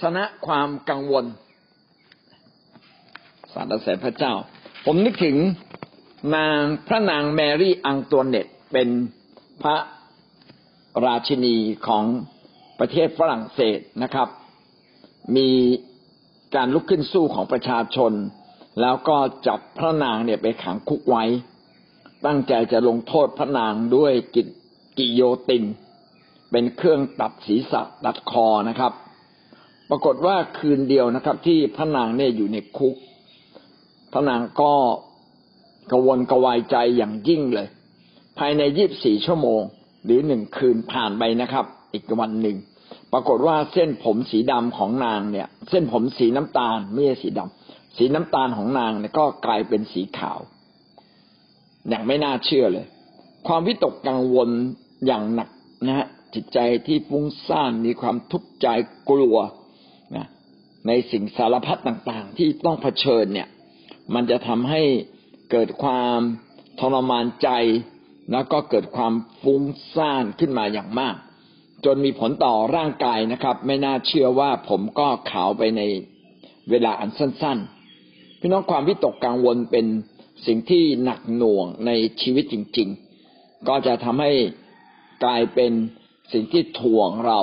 ชนะความกังวลสารเสริญพระเจ้า ผมนึกถึงนางพระนางแมรี่อังตัวเน็ตเป็นพระราชินีของประเทศฝรั่งเศสนะครับ มีการลุกขึ้นสู้ของประชาชน แล้วก็จับพระนางเนี่ยไปขังคุกไว้ ตั้งใจจะลงโทษพระนางด้วยกิกิโยติน เป็นเครื่องตัดศีรษะตัดคอนะครับ ปรากฏว่าคืนเดียวนะครับ ที่พระนางเนี่ยอยู่ในคุก พระนางก็กวนกวายใจอย่างยิ่งเลย ภายในยีิบสี่ชั่วโมง หรือหนึ่งคืนผ่านไปนะครับ อีกวันหนึ่งปรากฏว่าเส้นผมสีดำของนางเนี่ย เส้นผมสีน้ำตาลไม่ใช่สีดำสีน้ำตาลของนางเนี่ยก็กลายเป็นสีขาว อย่างไม่น่าเชื่อเลย ความวิตกกังวลอย่างหนักนะฮะจิตใจที่ฟุ้งซ่านมีความทุกข์ใจกลัว นะในสิ่งสารพัดต่างๆ ที่ต้องเผชิญเนี่ย มันจะทำให้เกิดความทรมานใจ แล้วก็เกิดความฟุ้งซ่านขึ้นมาอย่างมาก จนมีผลต่อร่างกายนะครับ ไม่น่าเชื่อว่าผมก็ขาวไปในเวลาอันสั้น ๆ พี่น้องความวิตกกังวลเป็นสิ่งที่หนักหน่วงในชีวิตจริง ๆ ก็จะทำให้กลายเป็นสิ่งที่ถ่วงเรา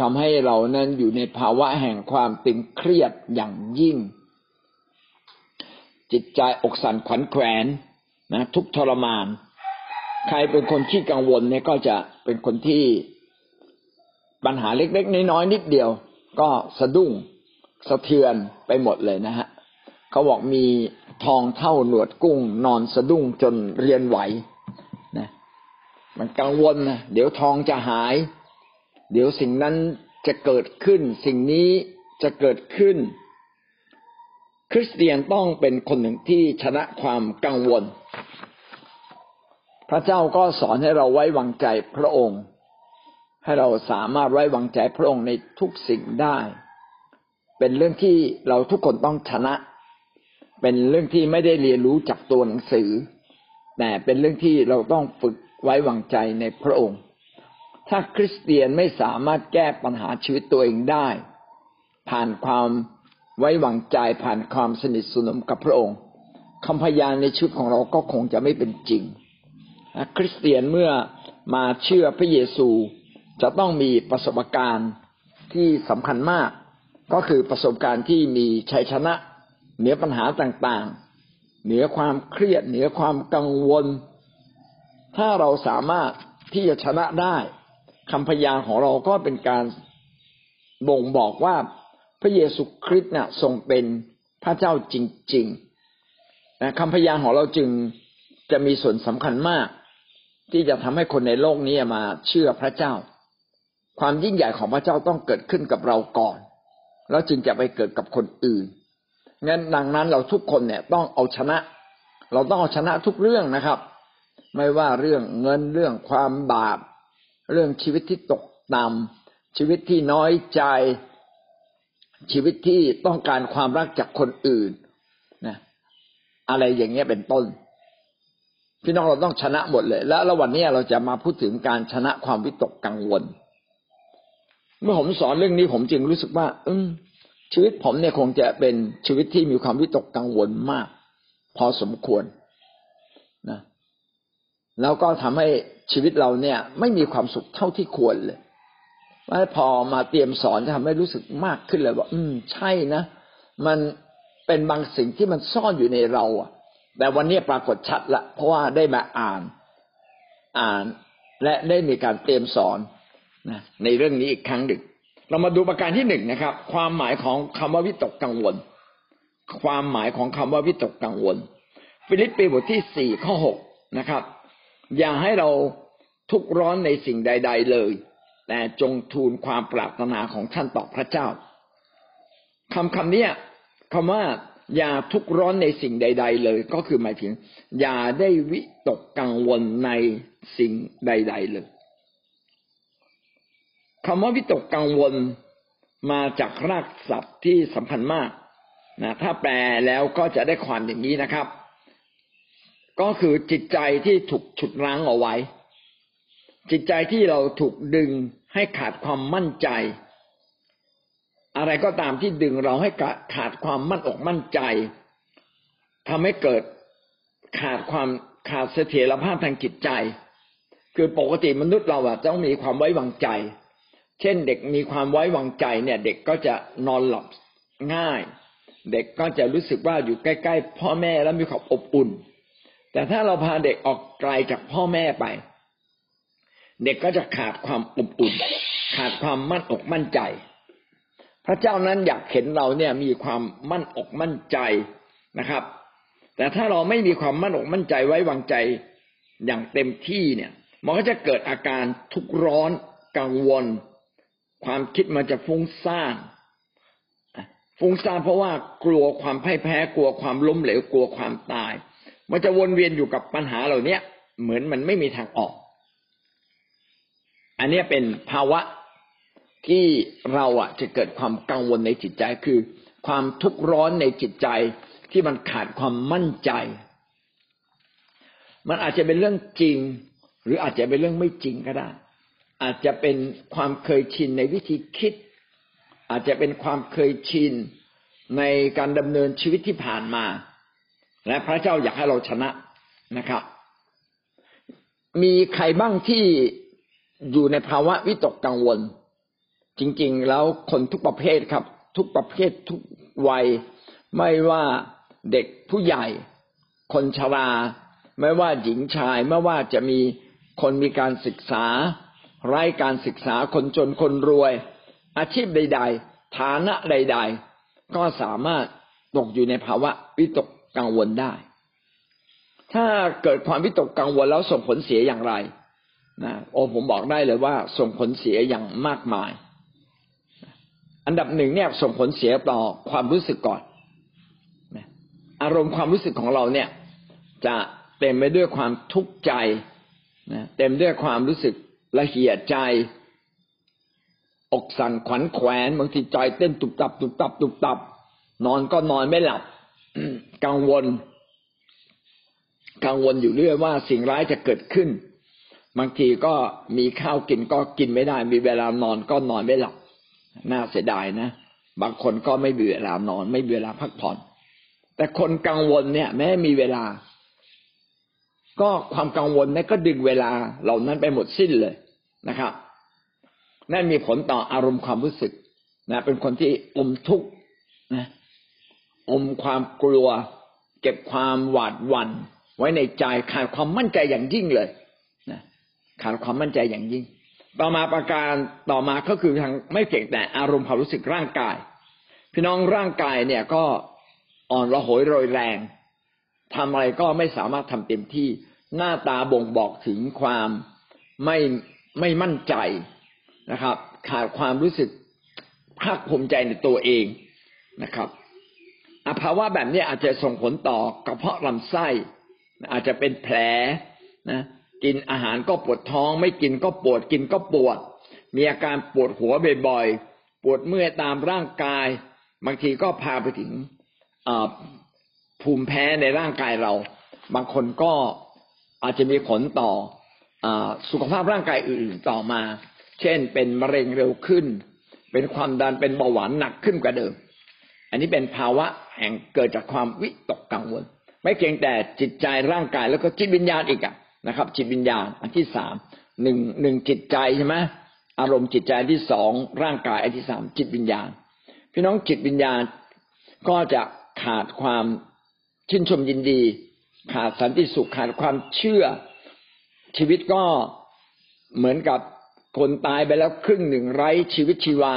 ทำให้เรานั้นอยู่ในภาวะแห่งความตึงเครียดอย่างยิ่ง จิตใจอกสั่นขวัญแขวนนะ ทุกทรมาน ใครเป็นคนที่กังวลเนี่ยก็จะเป็นคนที่ปัญหาเล็กๆน้อยๆนิดเดียว ก็สะดุ้งสะเทือนไปหมดเลยนะฮะเขาบอกมีทองเท่าหนวดกุ้ง นอนสะดุ้งจนเรียนไหวนะมันกังวลนะเดี๋ยวทองจะหาย เดี๋ยวสิ่งนั้นจะเกิดขึ้น สิ่งนี้จะเกิดขึ้น คริสเตียนต้องเป็นคนหนึ่งที่ชนะความกังวล พระเจ้าก็สอนให้เราไว้วางใจพระองค์ ให้เราสามารถไว้วางใจพระองค์ในทุกสิ่งได้ เป็นเรื่องที่เราทุกคนต้องชนะ เป็นเรื่องที่ไม่ได้เรียนรู้จากตัวหนังสือ แต่เป็นเรื่องที่เราต้องฝึกไว้วางใจในพระองค์ ถ้าคริสเตียนไม่สามารถแก้ปัญหาชีวิตตัวเองได้ ผ่านความไว้วางใจผ่านความสนิทสนมกับพระองค์คำพยานในชีวิตของเราก็คงจะไม่เป็นจริง คริสเตียนเมื่อมาเชื่อพระเยซูจะต้องมีประสบการณ์ที่สำคัญมาก ก็คือประสบการณ์ที่มีชัยชนะ เหนือปัญหาต่างๆ เหนือความเครียด เหนือความกังวล ถ้าเราสามารถที่จะชนะได้ คำพยานของเราก็เป็นการบ่งบอกว่าพระเยซูคริสต์เนี่ยทรงเป็นพระเจ้าจริงๆนะคำพยานของเราจึงจะมีส่วนสำคัญมาก ที่จะทำให้คนในโลกนี้มาเชื่อพระเจ้า ความยิ่งใหญ่ของพระเจ้าต้องเกิดขึ้นกับเราก่อน แล้วจึงจะไปเกิดกับคนอื่นงั้นดังนั้นเราทุกคนเนี่ยต้องเอาชนะ เราต้องเอาชนะทุกเรื่องนะครับ ไม่ว่าเรื่องเงินเรื่องความบาป เรื่องชีวิตที่ตกต่ำชีวิตที่น้อยใจ ชีวิตที่ต้องการความรักจากคนอื่นนะอะไรอย่างเงี้ยเป็นต้น พี่น้องเราต้องชนะหมดเลย แล้วแล้ววันนี้เราจะมาพูดถึงการชนะความวิตกกังวล เมื่อผมสอนเรื่องนี้ผมจึงรู้สึกว่า อืมชีวิตผมเนี่ยคงจะเป็นชีวิตที่มีความวิตกกังวลมาก พอสมควร แล้วก็ทำให้ชีวิตเราเนี่ย ไม่มีความสุขเท่าที่ควรเลยว่าพอมาเตรียมสอนจะทำให้รู้สึกมากขึ้นเลยว่า อืม ใช่นะ มันเป็นบางสิ่งที่มันซ่อนอยู่ในเราอะ แต่วันนี้ปรากฏชัดละ เพราะว่าได้มาอ่าน อ่าน และได้มีการเตรียมสอนนะในเรื่องนี้อีกครั้งหนึ่ง เรามาดูประการที่หนึ่งนะครับ ความหมายของคำว่าวิตกกังวล ความหมายของคำว่าวิตกกังวล ฟิลิปปีบทที่สี่ข้อหกนะครับ อย่าให้เราทุกร้อนในสิ่งใด ๆ เลย แต่จงทูลความปรารถนาของท่านต่อพระเจ้าคำคำนี้คำว่าอย่าทุกร้อนในสิ่งใด ๆ เลย ก็คือหมายถึง อย่าได้วิตกกังวลในสิ่งใด ๆ เลยคำว่าวิตกกังวลมาจากรากศัพท์ที่สำคัญมากนะถ้าแปลแล้วก็จะได้ความอย่างนี้นะครับ ก็คือจิตใจที่ถูกฉุดรั้งเอาไว้ จิตใจที่เราถูกดึงให้ขาดความมั่นใจ อะไรก็ตามที่ดึงเราให้ขาดความมั่นอกมั่นใจทำให้เกิดขาดความขาดเสถียรภาพทางจิตใจ คือปกติมนุษย์เราอะต้องมีความไว้วางใจ เช่นเด็กมีความไว้วางใจเนี่ย เด็กก็จะนอนหลับง่าย เด็กก็จะรู้สึกว่าอยู่ใกล้ ๆ พ่อแม่แล้วมีความอบอุ่น แต่ถ้าเราพาเด็กออกไกลจากพ่อแม่ไป เด็กก็จะขาดความอบอุ่น ขาดความมั่นอกมั่นใจ พระเจ้านั้นอยากเห็นเราเนี่ยมีความมั่นอกมั่นใจนะครับ แต่ถ้าเราไม่มีความมั่นอกมั่นใจไว้วางใจอย่างเต็มที่เนี่ย มันก็จะเกิดอาการทุกร้อนกังวล ความคิดมันจะฟุ้งซ่านฟุ้งซ่านเพราะว่ากลัวความพ่ายแพ้กลัวความล้มเหลวกลัวความตาย มันจะวนเวียนอยู่กับปัญหาเหล่านี้เหมือนมันไม่มีทางออก อันนี้เป็นภาวะที่เราอะจะเกิดความกังวลในจิตใจคือ ความทุกข์ร้อนในจิตใจที่มันขาดความมั่นใจ มันอาจจะเป็นเรื่องจริง หรืออาจจะเป็นเรื่องไม่จริงก็ได้ อาจจะเป็นความเคยชินในวิธีคิด อาจจะเป็นความเคยชินในการดำเนินชีวิตที่ผ่านมา และพระเจ้าอยากให้เราชนะนะครับ มีใครบ้างที่อยู่ในภาวะวิตกกังวล จริง ๆ แล้วคนทุกประเภทครับ ทุกประเภททุกวัย ไม่ว่าเด็กผู้ใหญ่ คนชรา ไม่ว่าหญิงชาย ไม่ว่าจะมีคนมีการศึกษาไร้การศึกษาคนจนคนรวย อาชีพใด ๆ ฐานะใด ๆ ก็สามารถตกอยู่ในภาวะวิตก กังวลได้ ถ้าเกิดความวิตกกังวลแล้วส่งผลเสียอย่างไรนะโอ้ผมบอกได้เลยว่า ส่งผลเสียอย่างมากมาย อันดับหนึ่งเนี่ยส่งผลเสียต่อความรู้สึกก่อนอารมณ์ความรู้สึกของเราเนี่ย จะเต็มไปด้วยความทุกข์ใจนะเต็มด้วยความรู้สึกละเหียดใจอกสั่นขวัญแขวนบางทีใจเต้นตุบตับตุบตับตุบตับ นอนก็นอนไม่หลับ กังวล กังวลอยู่เรื่อยว่าสิ่งร้ายจะเกิดขึ้น บางทีก็มีข้าวกินก็กินไม่ได้ มีเวลานอนก็นอนไม่หลับน่าเสียดายนะบางคนก็ไม่มีเวลานอน ไม่มีเวลาพักผ่อน แต่คนกังวลเนี่ย แม้มีเวลา ก็ความกังวลนั้นก็ดึงเวลาเหล่านั้นไปหมดสิ้นเลยนะครับนั่นมีผลต่ออารมณ์ความรู้สึกนะ เป็นคนที่อมทุกข์นะ อมความกลัว เก็บความหวาดหวั่นไว้ในใจขาดความมั่นใจอย่างยิ่งเลยนะขาดความมั่นใจอย่างยิ่ง ต่อมาประการต่อมาก็คือทางไม่เพียงแต่อารมณ์ความรู้สึกร่างกาย พี่น้องร่างกายเนี่ยก็อ่อนระหยโรยแรงทำอะไรก็ไม่สามารถทำเต็มที่หน้าตาบ่งบอกถึงความไม่ไม่มั่นใจนะครับ ขาดความรู้สึกภาคภูมิใจในตัวเองนะครับ อภาวะแบบนี้อาจจะส่งผลต่อกระเพาะลำไส้ อาจจะเป็นแผลนะกินอาหารก็ปวดท้อง ไม่กินก็ปวดกินก็ปวด มีอาการปวดหัวบ่อยๆปวดเมื่อยตามร่างกาย บางทีก็พาไปถึงภูมิแพ้ในร่างกายเรา บางคนก็อาจจะมีผลต่ออสุขภาพร่างกายอื่นๆต่อมา เช่นเป็นมะเร็งเร็วขึ้น เป็นความดันเป็นเบาหวานหนักขึ้นกว่าเดิม อันนี้เป็นภาวะแห่งเกิดจากความวิตกกังวล ไม่เพียงแต่จิตใจร่างกายแล้วก็จิตวิญญาณอีกอะนะครับ จิตวิญญาณอันที่สามหนึ่งหนึ่งจิตใจใช่ไหมอารมณ์จิตใจที่สองร่างกายอันที่สามจิตวิญญาณ พี่น้องจิตวิญญาณก็จะขาดความชื่นชมยินดี ขาดสันติสุขขาดความเชื่อ ชีวิตก็เหมือนกับคนตายไปแล้วครึ่งหนึ่งไร้ชีวิตชีวา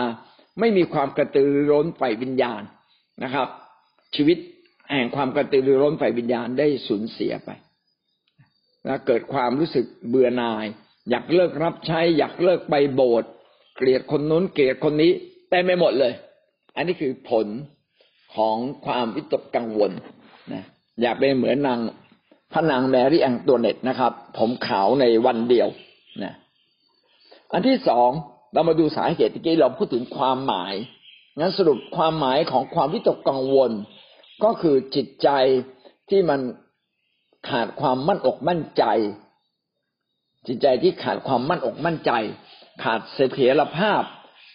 ไม่มีความกระตือร้นฝ่วิญญาณ นะครับ ชีวิตแห่งความกระตือรือร้นฝ่ายวิญญาณได้สูญเสียไปนะเกิดความรู้สึกเบื่อหน่าย อยากเลิกรับใช้ อยากเลิกไปโบสถ์เกลียดคนนู้นเกลียดคนนี้แต่ไม่หมดเลย อันนี้คือผลของความวิตกกังวลนะอย่าเป็นเหมือนนางพระนางแมรี่แองตัวเน็ตนะครับ ผมขาวในวันเดียวนะอันที่สองเรามาดูสาเหตุที่เราพูดถึงความหมาย งั้นสรุปความหมายของความวิตกกังวล ก็คือจิตใจที่มันขาดความมั่นอกมั่นใจ จิตใจที่ขาดความมั่นอกมั่นใจ ขาดเสถียรภาพ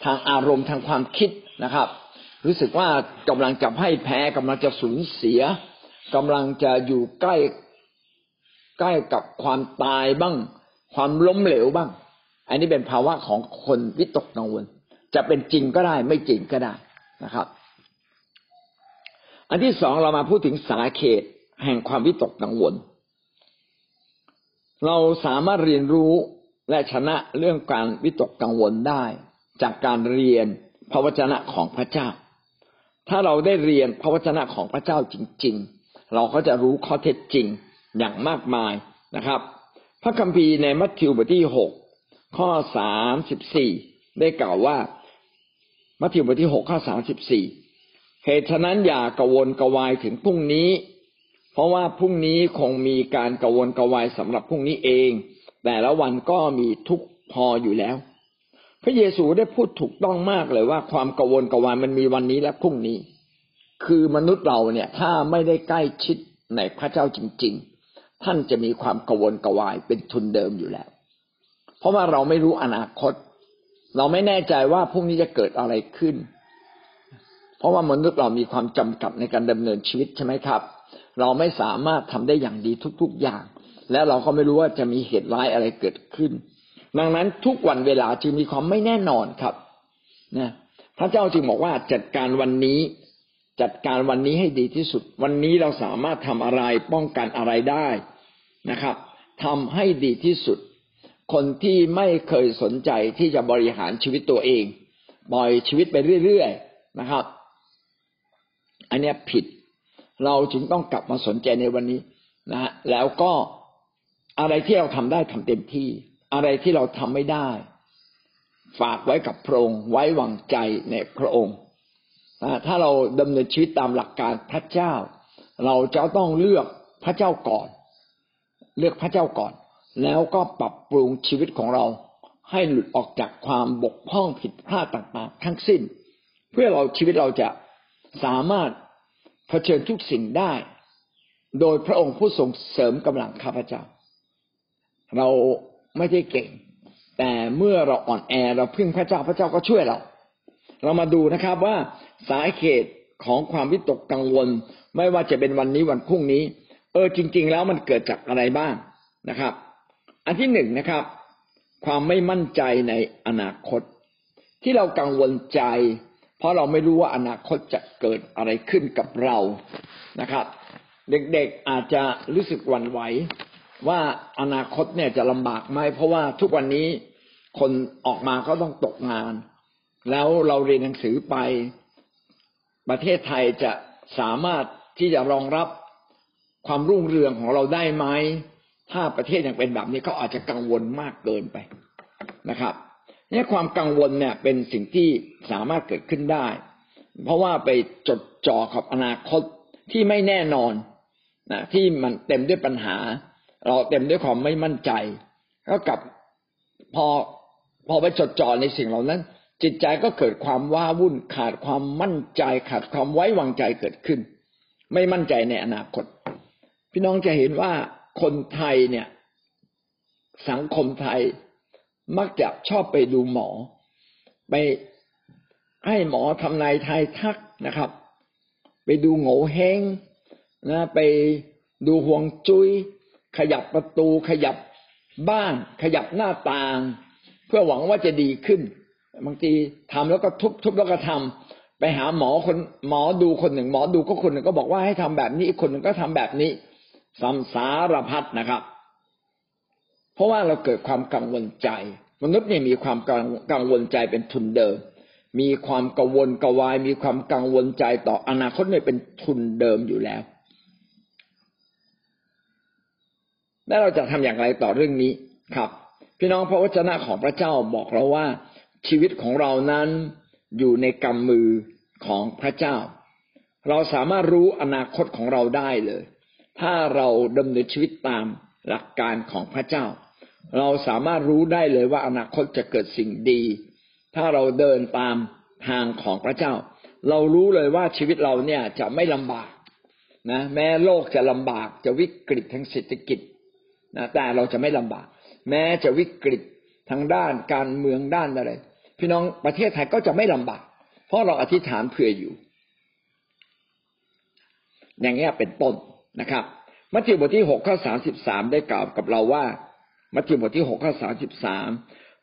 ทางอารมณ์ทางความคิดนะครับ รู้สึกว่ากำลังจะให้แพ้กำลังจะสูญเสียกำลังจะอยู่ใกล้ใกล้กับความตายบ้าง ความล้มเหลวบ้าง อันนี้เป็นภาวะของคนวิตกกังวล จะเป็นจริงก็ได้ ไม่จริงก็ได้นะครับ อันที่สองเรามาพูดถึงสาเหตุแห่งความวิตกกังวล เราสามารถเรียนรู้และชนะเรื่องการวิตกกังวลได้ จากการเรียนพระวจนะของพระเจ้า ถ้าเราได้เรียนพระวจนะของพระเจ้าจริง ๆ เราก็จะรู้ข้อเท็จจริงอย่างมากมายนะครับ พระคัมภีร์ในมัทธิวบทที่หกข้อสามสิบสี่ได้กล่าวว่า มัทธิวบทที่หกข้อสามสิบสี่เหตุฉะนั้นอย่ากระวนกวายถึงพรุ่งนี้ เพราะว่าพรุ่งนี้คงมีการกระวนกวายสำหรับพรุ่งนี้เอง แต่ละวันก็มีทุกพออยู่แล้ว พระเยซูได้พูดถูกต้องมากเลยว่าความกระวนกวายมันมีวันนี้และพรุ่งนี้ คือมนุษย์เราเนี่ยถ้าไม่ได้ใกล้ชิดในพระเจ้าจริง ๆ ท่านจะมีความกระวนกวายเป็นทุนเดิมอยู่แล้ว เพราะว่าเราไม่รู้อนาคต เราไม่แน่ใจว่าพรุ่งนี้จะเกิดอะไรขึ้น เพราะว่ามนุษย์เรามีความจำกัดในการดำเนินชีวิตใช่ไหมครับ เราไม่สามารถทำได้อย่างดีทุก ๆอย่าง แล้วเราก็ไม่รู้ว่าจะมีเหตุร้ายอะไรเกิดขึ้น ดังนั้นทุกวันเวลาจึงมีความไม่แน่นอนครับนะพระเจ้าจึงบอกว่าจัดการวันนี้ จัดการวันนี้ให้ดีที่สุด วันนี้เราสามารถทำอะไรป้องกันอะไรได้นะครับทำให้ดีที่สุด คนที่ไม่เคยสนใจที่จะบริหารชีวิตตัวเองปล่อยชีวิตไปเรื่อยๆนะครับ อันนี้ผิด เราจึงต้องกลับมาสนใจในวันนี้นะฮะแล้วก็อะไรที่เราทำได้ทำเต็มที่ อะไรที่เราทำไม่ได้ ฝากไว้กับพระองค์ไว้วางใจในพระองค์ถ้าเราดำเนินชีวิตตามหลักการพระเจ้า เราจะต้องเลือกพระเจ้าก่อน เลือกพระเจ้าก่อน แล้วก็ปรับปรุงชีวิตของเราให้หลุดออกจากความบกพร่องผิดพลาดต่างๆ ทั้งสิ้น เพื่อเราชีวิตเราจะสามารถเผชิญทุกสิ่งได้ โดยพระองค์ผู้ทรงเสริมกำลังข้าพเจ้า เราไม่ได้เก่ง แต่เมื่อเราอ่อนแอเราพึ่งพระเจ้าพระเจ้าก็ช่วยเรา เรามาดูนะครับว่าสาเหตุของความวิตกกังวล ไม่ว่าจะเป็นวันนี้วันพรุ่งนี้ เออจริง ๆ แล้วมันเกิดจากอะไรบ้างนะครับ อันที่หนึ่งนะครับ ความไม่มั่นใจในอนาคต ที่เรากังวลใจ เพราะเราไม่รู้ว่าอนาคตจะเกิดอะไรขึ้นกับเรานะครับ เด็กๆอาจจะรู้สึกหวั่นไหวว่าอนาคตเนี่ยจะลำบากไหมเพราะว่าทุกวันนี้คนออกมาก็ต้องตกงาน แล้วเราเรียนหนังสือไป ประเทศไทยจะสามารถที่จะรองรับความรุ่งเรืองของเราได้ไหม ถ้าประเทศยังเป็นแบบนี้ก็อาจจะกังวลมากเกินไปนะครับนี่ความกังวลเนี่ยเป็นสิ่งที่สามารถเกิดขึ้นได้ เพราะว่าไปจดจ่อกับอนาคตที่ไม่แน่นอนนะที่มันเต็มด้วยปัญหา เราเต็มด้วยความไม่มั่นใจ ก็กลับพอพอไปจดจ่อในสิ่งเหล่านั้น จิตใจก็เกิดความว้าวุ่นขาดความมั่นใจขาดความไว้วางใจเกิดขึ้น ไม่มั่นใจในอนาคต พี่น้องจะเห็นว่า คนไทยเนี่ย สังคมไทยมักจะชอบไปดูหมอ ไปให้หมอทำนายทายทักนะครับ ไปดูโง่เฮงนะ ไปดูห่วงจุย้ยขยับประตูขยับบ้าน ขยับหน้าต่าง เพื่อหวังว่าจะดีขึ้น บางทีทำแล้วก็ทุบทุบแล้วก็ทำไปหาหมอคนหมอดูคนหนึ่ง หมอดูก็คนหนึ่งก็บอกว่าให้ทำแบบนี้อีกคนหนึ่งก็ทำแบบนี้ สัมสารพัดนะครับ เพราะว่าเราเกิดความกังวลใจ มนุษย์เนี่ยมีความกังวลใจเป็นทุนเดิม มีความกังวลกวาย มีความกังวลใจต่ออนาคตเนี่ยเป็นทุนเดิมอยู่แล้ว แล้วเราจะทำอย่างไรต่อเรื่องนี้ครับ พี่น้องพระวจนะของพระเจ้าบอกเราว่า ชีวิตของเรานั้นอยู่ในกำมือของพระเจ้า เราสามารถรู้อนาคตของเราได้เลย ถ้าเราดำเนินชีวิตตามหลักการของพระเจ้า เราสามารถรู้ได้เลยว่าอนาคตจะเกิดสิ่งดี ถ้าเราเดินตามทางของพระเจ้า เรารู้เลยว่าชีวิตเราเนี่ยจะไม่ลำบากนะแม้โลกจะลำบากจะวิกฤตทางเศรษฐกิจนะแต่เราจะไม่ลำบาก แม้จะวิกฤตทางด้านการเมืองด้านอะไรพี่น้องประเทศไทยก็จะไม่ลำบาก เพราะเราอธิษฐานเผื่ออยู่ อย่างนี้เป็นต้น นะครับ มัทธิวบทที่หกข้อสาสิบสามได้กล่าวกับเราว่า มัทธิวบทที่หกข้อสาสิบสาม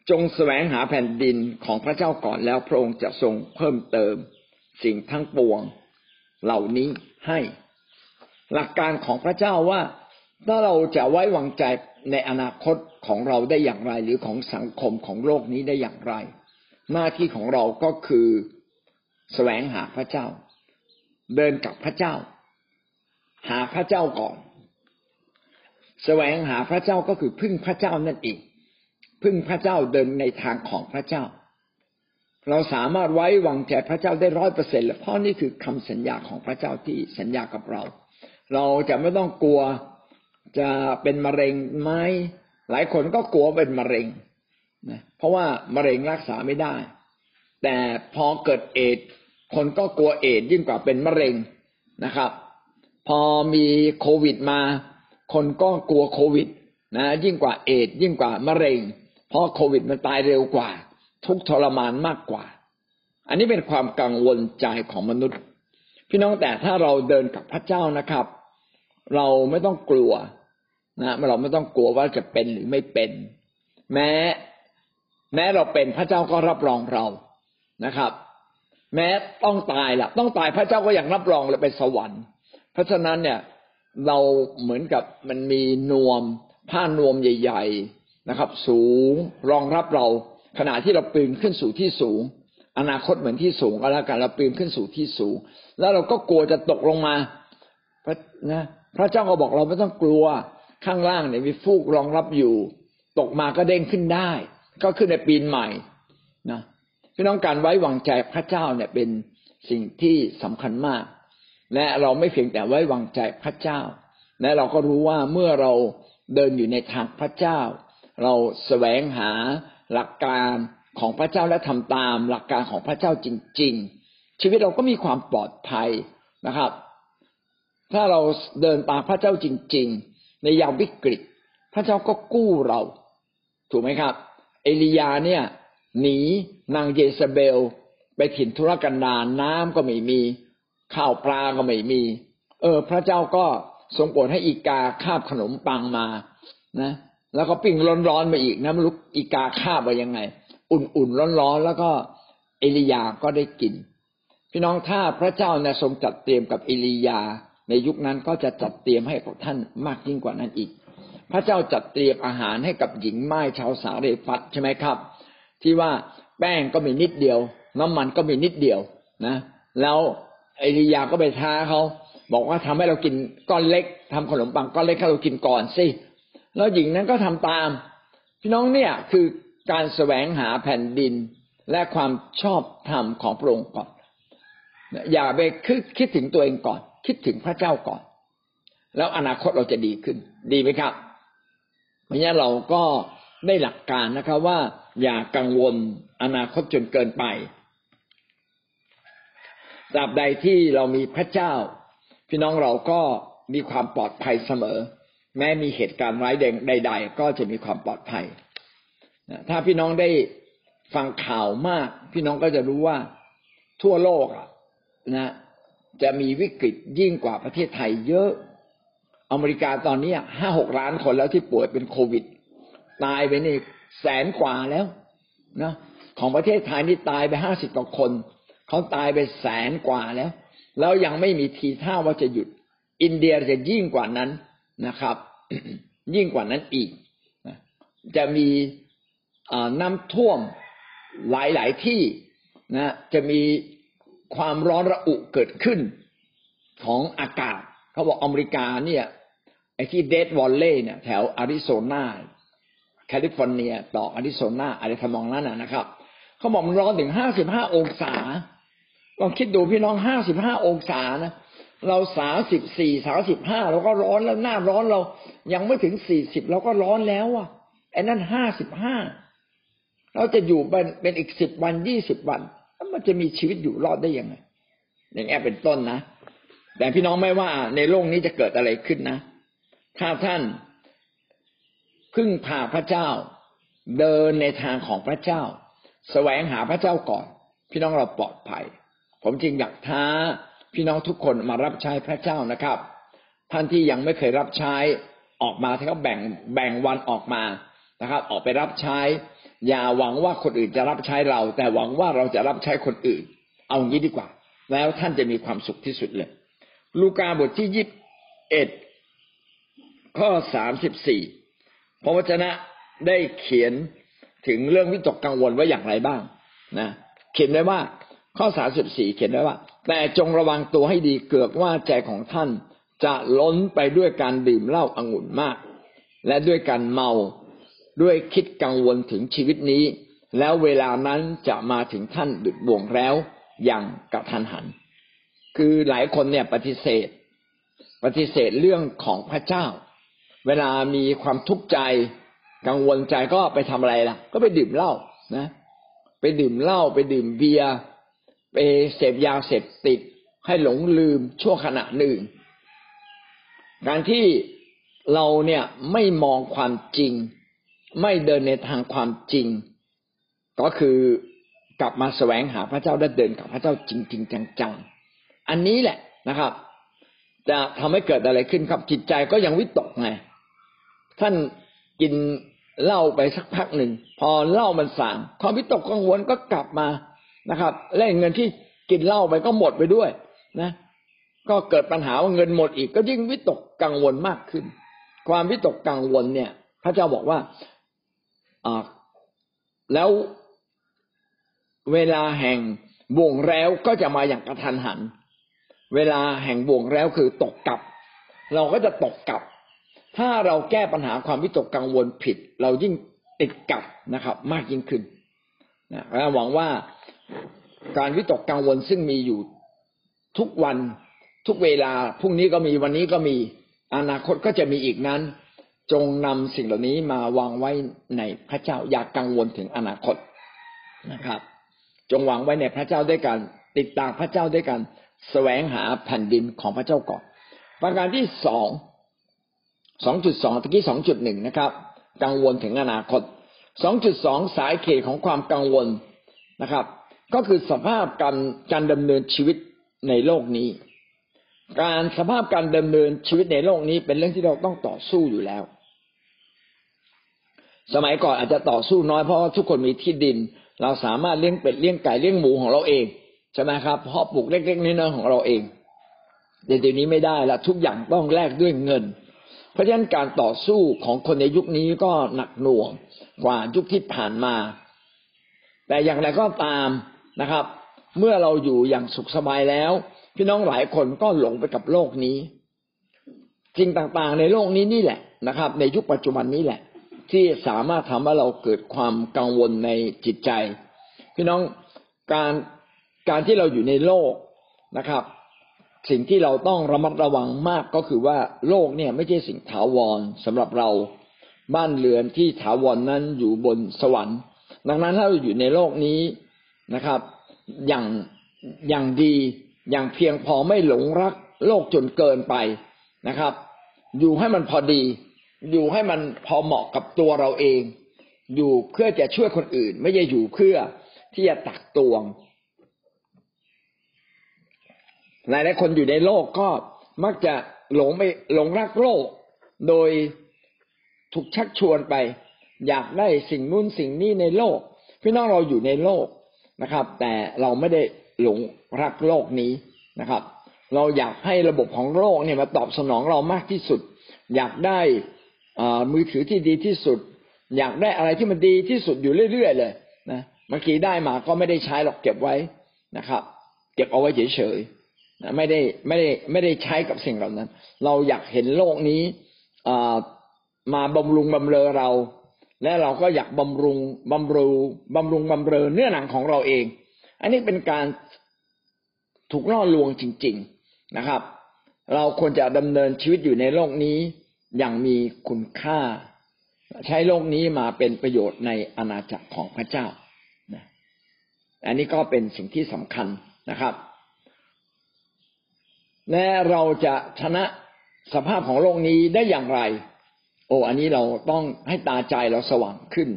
จงแสวงหาแผ่นดินของพระเจ้าก่อนแล้วพระองค์จะทรงเพิ่มเติม สิ่งทั้งปวงเหล่านี้ให้ หลักการของพระเจ้าว่าถ้าเราจะไว้วางใจในอนาคตของเราได้อย่างไร หรือของสังคมของโลกนี้ได้อย่างไร หน้าที่ของเราก็คือแสวงหาพระเจ้า เดินกับพระเจ้า หาพระเจ้าก่อน แสวงหาพระเจ้าก็คือพึ่งพระเจ้านั่นเอง พึ่งพระเจ้าเดินในทางของพระเจ้า เราสามารถไว้วางใจพระเจ้าได้ร้อยเปอร์เซ็นต์เพราะนี่คือคำสัญญาของพระเจ้าที่สัญญากับเรา เราจะไม่ต้องกลัวจะเป็นมะเร็งไหมหลายคนก็กลัวเป็นมะเร็งนะเพราะว่ามะเร็งรักษาไม่ได้ แต่พอเกิดเอดคนก็กลัวเอดยิ่งกว่าเป็นมะเร็งนะครับ พอมีโควิดมา คนก็กลัวโควิดนะยิ่งกว่าเอดยิ่งกว่ามะเร็ง เพราะโควิดมันตายเร็วกว่า ทุกทรมานมากกว่า อันนี้เป็นความกังวลใจของมนุษย์ พี่น้องแต่ถ้าเราเดินกับพระเจ้านะครับ เราไม่ต้องกลัวนะเราไม่ต้องกลัวว่าจะเป็นหรือไม่เป็น แม้ แม้เราเป็นพระเจ้าก็รับรองเรานะครับ แม้ต้องตายล่ะ ต้องตายพระเจ้าก็ยังรับรองเลยไปสวรรค์ เพราะฉะนั้นเนี่ยเราเหมือนกับมันมีนวมผ้านวมใหญ่ ๆนะครับ สูงรองรับเรา ขณะที่เราปีนขึ้นสู่ที่สูง อนาคตเหมือนที่สูงก็แล้วกันเราปีนขึ้นสู่ที่สูง แล้วเราก็กลัวจะตกลงมาพระนะพระเจ้าก็บอกเราไม่ต้องกลัวข้างล่างเนี่ยมีฟูกรองรับอยู่ ตกมาก็เด้งขึ้นได้ ก็ขึ้นในปีนใหม่นะพี่น้องการไว้วางใจพระเจ้าเนี่ยเป็นสิ่งที่สำคัญมาก และเราไม่เพียงแต่ไว้วางใจพระเจ้า และเราก็รู้ว่าเมื่อเราเดินอยู่ในทางพระเจ้า เราแสวงหาหลักการของพระเจ้าและทำตามหลักการของพระเจ้าจริง ๆ ชีวิตเราก็มีความปลอดภัยนะครับ ถ้าเราเดินตามพระเจ้าจริง ๆ ในยามวิกฤต พระเจ้าก็กู้เรา ถูกไหมครับ เอลียาเนี่ยหนีนางเยซาเบล ไปถิ่นธุรกันดารน้ำก็ไม่มี ข้าวปลาก็ไม่มี เออ พระเจ้าก็ทรงโปรดให้อีกาคาบขนมปังมานะ แล้วก็ปิ้งร้อนๆมาอีกนะไม่รู้อีกาคาบมายังไง อุ่นๆร้อนๆแล้วก็เอลียาก็ได้กิน พี่น้องถ้าพระเจ้าเนี่ยทรงจัดเตรียมกับเอลียา ในยุคนั้นก็จะจัดเตรียมให้กับท่านมากยิ่งกว่านั้นอีก พระเจ้าจัดเตรียมอาหารให้กับหญิงไม้ชาวสาเรฟัตใช่ไหมครับ ที่ว่าแป้งก็มีนิดเดียว น้ำมันก็มีนิดเดียวนะ แล้ว เอลียาก็ไปท้าเขาบอกว่าทำให้เรากินก้อนเล็กทำขนมปังก้อนเล็กให้เรากินก่อนสิแล้วหญิงนั้นก็ทำตาม พี่น้องเนี่ยคือการแสวงหาแผ่นดินและความชอบธรรมของพระองค์ก่อน อย่าไปคิดคิดถึงตัวเองก่อน คิดถึงพระเจ้าก่อน แล้วอนาคตเราจะดีขึ้น ดีไหมครับเพราะงั้นเราก็ได้หลักการนะครับว่าอย่ากังวลอนาคตจนเกินไป ตราบใดที่เรามีพระเจ้า พี่น้องเราก็มีความปลอดภัยเสมอ แม้มีเหตุการณ์ร้ายแดงใด ๆ ก็จะมีความปลอดภัยถ้าพี่น้องได้ฟังข่าวมาก พี่น้องก็จะรู้ว่าทั่วโลกนะจะมีวิกฤตยิ่งกว่าประเทศไทยเยอะ อเมริกาตอนนี้ห้าหกล้านคนแล้วที่ป่วยเป็นโควิด ตายไปนี่แสนกว่าแล้วนะของประเทศไทยนี่ตายไปห้าสิบกว่าคน เขาตายไปแสนกว่าแล้ว แล้วยังไม่มีทีท่าว่าจะหยุด อินเดียจะยิ่งกว่านั้นนะครับ ยิ่งกว่านั้นอีก จะมีน้ำท่วมหลาย ๆ ที่นะจะมีความร้อนระอุเกิดขึ้นของอากาศ เขาบอกอเมริกาเนี่ยไอ้ที่ Death Valley เนี่ยแถวอาริโซนาแคลิฟอร์เนีย ต่ออาริโซนาอะไรทำนองนั้นนะครับ เขาบอกมันร้อนถึงห้าสิบห้าองศา ลองคิดดูพี่น้องห้าสิบห้าองศานะเราสามสิบสี่สามสิบห้าเราก็ร้อนแล้วหน้าร้อนเรา ยังไม่ถึงสี่สิบเราก็ร้อนแล้วอะไอ้นั่นห้าสิบห้าเราจะอยู่เป็นอีกสิบวันยี่สิบวันแล้วมันจะมีชีวิตอยู่รอดได้ยังไงอย่างนี้เป็นต้นนะแต่พี่น้องไม่ว่าในโลกนี้จะเกิดอะไรขึ้นนะ ถ้าท่านพึ่งพาพระเจ้า เดินในทางของพระเจ้า แสวงหาพระเจ้าก่อน พี่น้องเราปลอดภัย ผมจึงอยากท้าพี่น้องทุกคนมารับใช้พระเจ้านะครับ ท่านที่ยังไม่เคยรับใช้ออกมาถ้าแบ่งแบ่งวันออกมานะครับ ออกไปรับใช้ อย่าหวังว่าคนอื่นจะรับใช้เรา แต่หวังว่าเราจะรับใช้คนอื่น เอางี้ดีกว่า แล้วท่านจะมีความสุขที่สุดเลย ลูกาบทที่ยี่สิบเอ็ดข้อสามสิบสี่พระวจนะได้เขียนถึงเรื่องวิตกกังวลว่าอย่างไรบ้างนะ เขียนไว้ว่า ข้อสามสิบสี่เขียนไว้ว่า แต่จงระวังตัวให้ดีเกือกว่าใจของท่านจะล้นไปด้วยการดื่มเหล้าอางุ่นมาก และด้วยการเมาด้วยคิดกังวลถึงชีวิตนี้ แล้วเวลานั้นจะมาถึงท่านดุดบ่วงแล้วอย่างกระทันหัน คือหลายคนเนี่ยปฏิเสธ ปฏิเสธเรื่องของพระเจ้า เวลามีความทุกข์ใจกังวลใจก็ไปทำอะไรล่ะ ก็ไปดื่มเหล้านะ ไปดื่มเหล้าไปดื่มเบียร์ ไปเสพยาเสพติดให้หลงลืมชั่วขณะหนึ่ง การที่เราเนี่ยไม่มองความจริง ไม่เดินในทางความจริง ก็คือกลับมาแสวงหาพระเจ้าได้เดินกับพระเจ้าจริงๆจังๆ อันนี้แหละนะครับ จะทำให้เกิดอะไรขึ้นครับจิตใจก็ยังวิตกไงท่านกินเหล้าไปสักพักหนึ่ง พอเหล้ามันสางความวิตกกังวลก็กลับมา นะครับและเงินที่กินเหล้าไปก็หมดไปด้วยนะ ก็เกิดปัญหาว่าเงินหมดอีก ก็ยิ่งวิตกกังวลมากขึ้น ความวิตกกังวลเนี่ย พระเจ้าบอกว่าอ่าแล้วเวลาแห่งบ่วงแล้วก็จะมาอย่างกระทันหัน เวลาแห่งบ่วงแล้วคือตกกลับ เราก็จะตกกลับ ถ้าเราแก้ปัญหาความวิตกกังวลผิด เรายิ่งติดกับนะครับ มากยิ่งขึ้นนะหวังว่า การวิตกกังวลซึ่งมีอยู่ทุกวันทุกเวลาพรุ่งนี้ก็มีวันนี้ก็มีอนาคตก็จะมีอีกนั้น จงนำสิ่งเหล่านี้มาวางไว้ในพระเจ้าอย่ากกังวลถึงอนาคตนะครับ จงวางไว้ในพระเจ้าด้วยกันติดตามพระเจ้าด้วยกันแสวงหาแผ่นดินของพระเจ้าก่อน ประการที่สองสองจุดสองตะกี้สองจุดหนึ่งนะครับ กังวลถึงอนาคตสองจุดสองสายเขตของความกังวลนะครับ ก็คือสภาพการการดำเนินชีวิตในโลกนี้ การสภาพการดำเนินชีวิตในโลกนี้ เป็นเรื่องที่เราต้องต่อสู้อยู่แล้ว สมัยก่อนอาจจะต่อสู้น้อยเพราะว่าทุกคนมีที่ดิน เราสามารถเลี้ยงเป็ดเลี้ยงไก่เลี้ยงหมูของเราเองใช่ไหมครับเพาะปลูกเล็กๆน้อยๆของเราเองแต่เดี๋ยวนี้ไม่ได้ละทุกอย่างต้องแลกด้วยเงิน เพราะฉะนั้นการต่อสู้ของคนในยุคนี้ก็หนักหน่วงกว่ายุคที่ผ่านมา แต่อย่างไรก็ตาม นะครับ เมื่อเราอยู่อย่างสุขสบายแล้ว พี่น้องหลายคนก็หลงไปกับโลกนี้สิ่งต่างๆ ในโลกนี้นี่แหละนะครับ ในยุคปัจจุบันนี้แหละ ที่สามารถทำให้เราเกิดความกังวลในจิตใจ พี่น้องการการที่เราอยู่ในโลกนะครับ สิ่งที่เราต้องระมัดระวังมากก็คือว่าโลกเนี่ยไม่ใช่สิ่งถาวรสำหรับเราบ้านเรือนที่ถาวรนนั้นอยู่บนสวรรค์ ดังนั้นถ้าเราอยู่ในโลกนี้ นะครับ อย่างอย่างดีอย่างเพียงพอไม่หลงรักโลกจนเกินไปนะครับ อยู่ให้มันพอดี อยู่ให้มันพอเหมาะกับตัวเราเอง อยู่เพื่อจะช่วยคนอื่น ไม่ใช่อยู่เพื่อที่จะตักตวงหลายหลายคนอยู่ในโลกก็มักจะหลงไปหลงรักโลก โดยถูกชักชวนไป อยากได้สิ่งนู้นสิ่งนี้ในโลก พี่น้องเราอยู่ในโลก นะครับ แต่เราไม่ได้หลงรักโลกนี้นะครับ เราอยากให้ระบบของโลกเนี่ยมาตอบสนองเรามากที่สุด อยากได้มือถือที่ดีที่สุด อยากได้อะไรที่มันดีที่สุดอยู่เรื่อยๆเลยนะเมื่อกี้ได้มาก็ไม่ได้ใช้หรอกเก็บไว้นะครับ เก็บเอาไว้เฉยๆไม่ได้ไม่ได้ไม่ได้ใช้กับสิ่งเหล่านั้น เราอยากเห็นโลกนี้มาบำรุงบำเรอเรา และเราก็อยากบำรุงบำรุบำรุงบำเรอเนื้อหนังของเราเอง อันนี้เป็นการถูกล่อลวงจริง ๆนะครับ เราควรจะดำเนินชีวิตอยู่ในโลกนี้อย่างมีคุณค่า ใช้โลกนี้มาเป็นประโยชน์ในอาณาจักรของพระเจ้านะอันนี้ก็เป็นสิ่งที่สำคัญนะครับ และเราจะชนะสภาพของโลกนี้ได้อย่างไร โอ้อันนี้เราต้องให้ตาใจเราสว่างขึ้น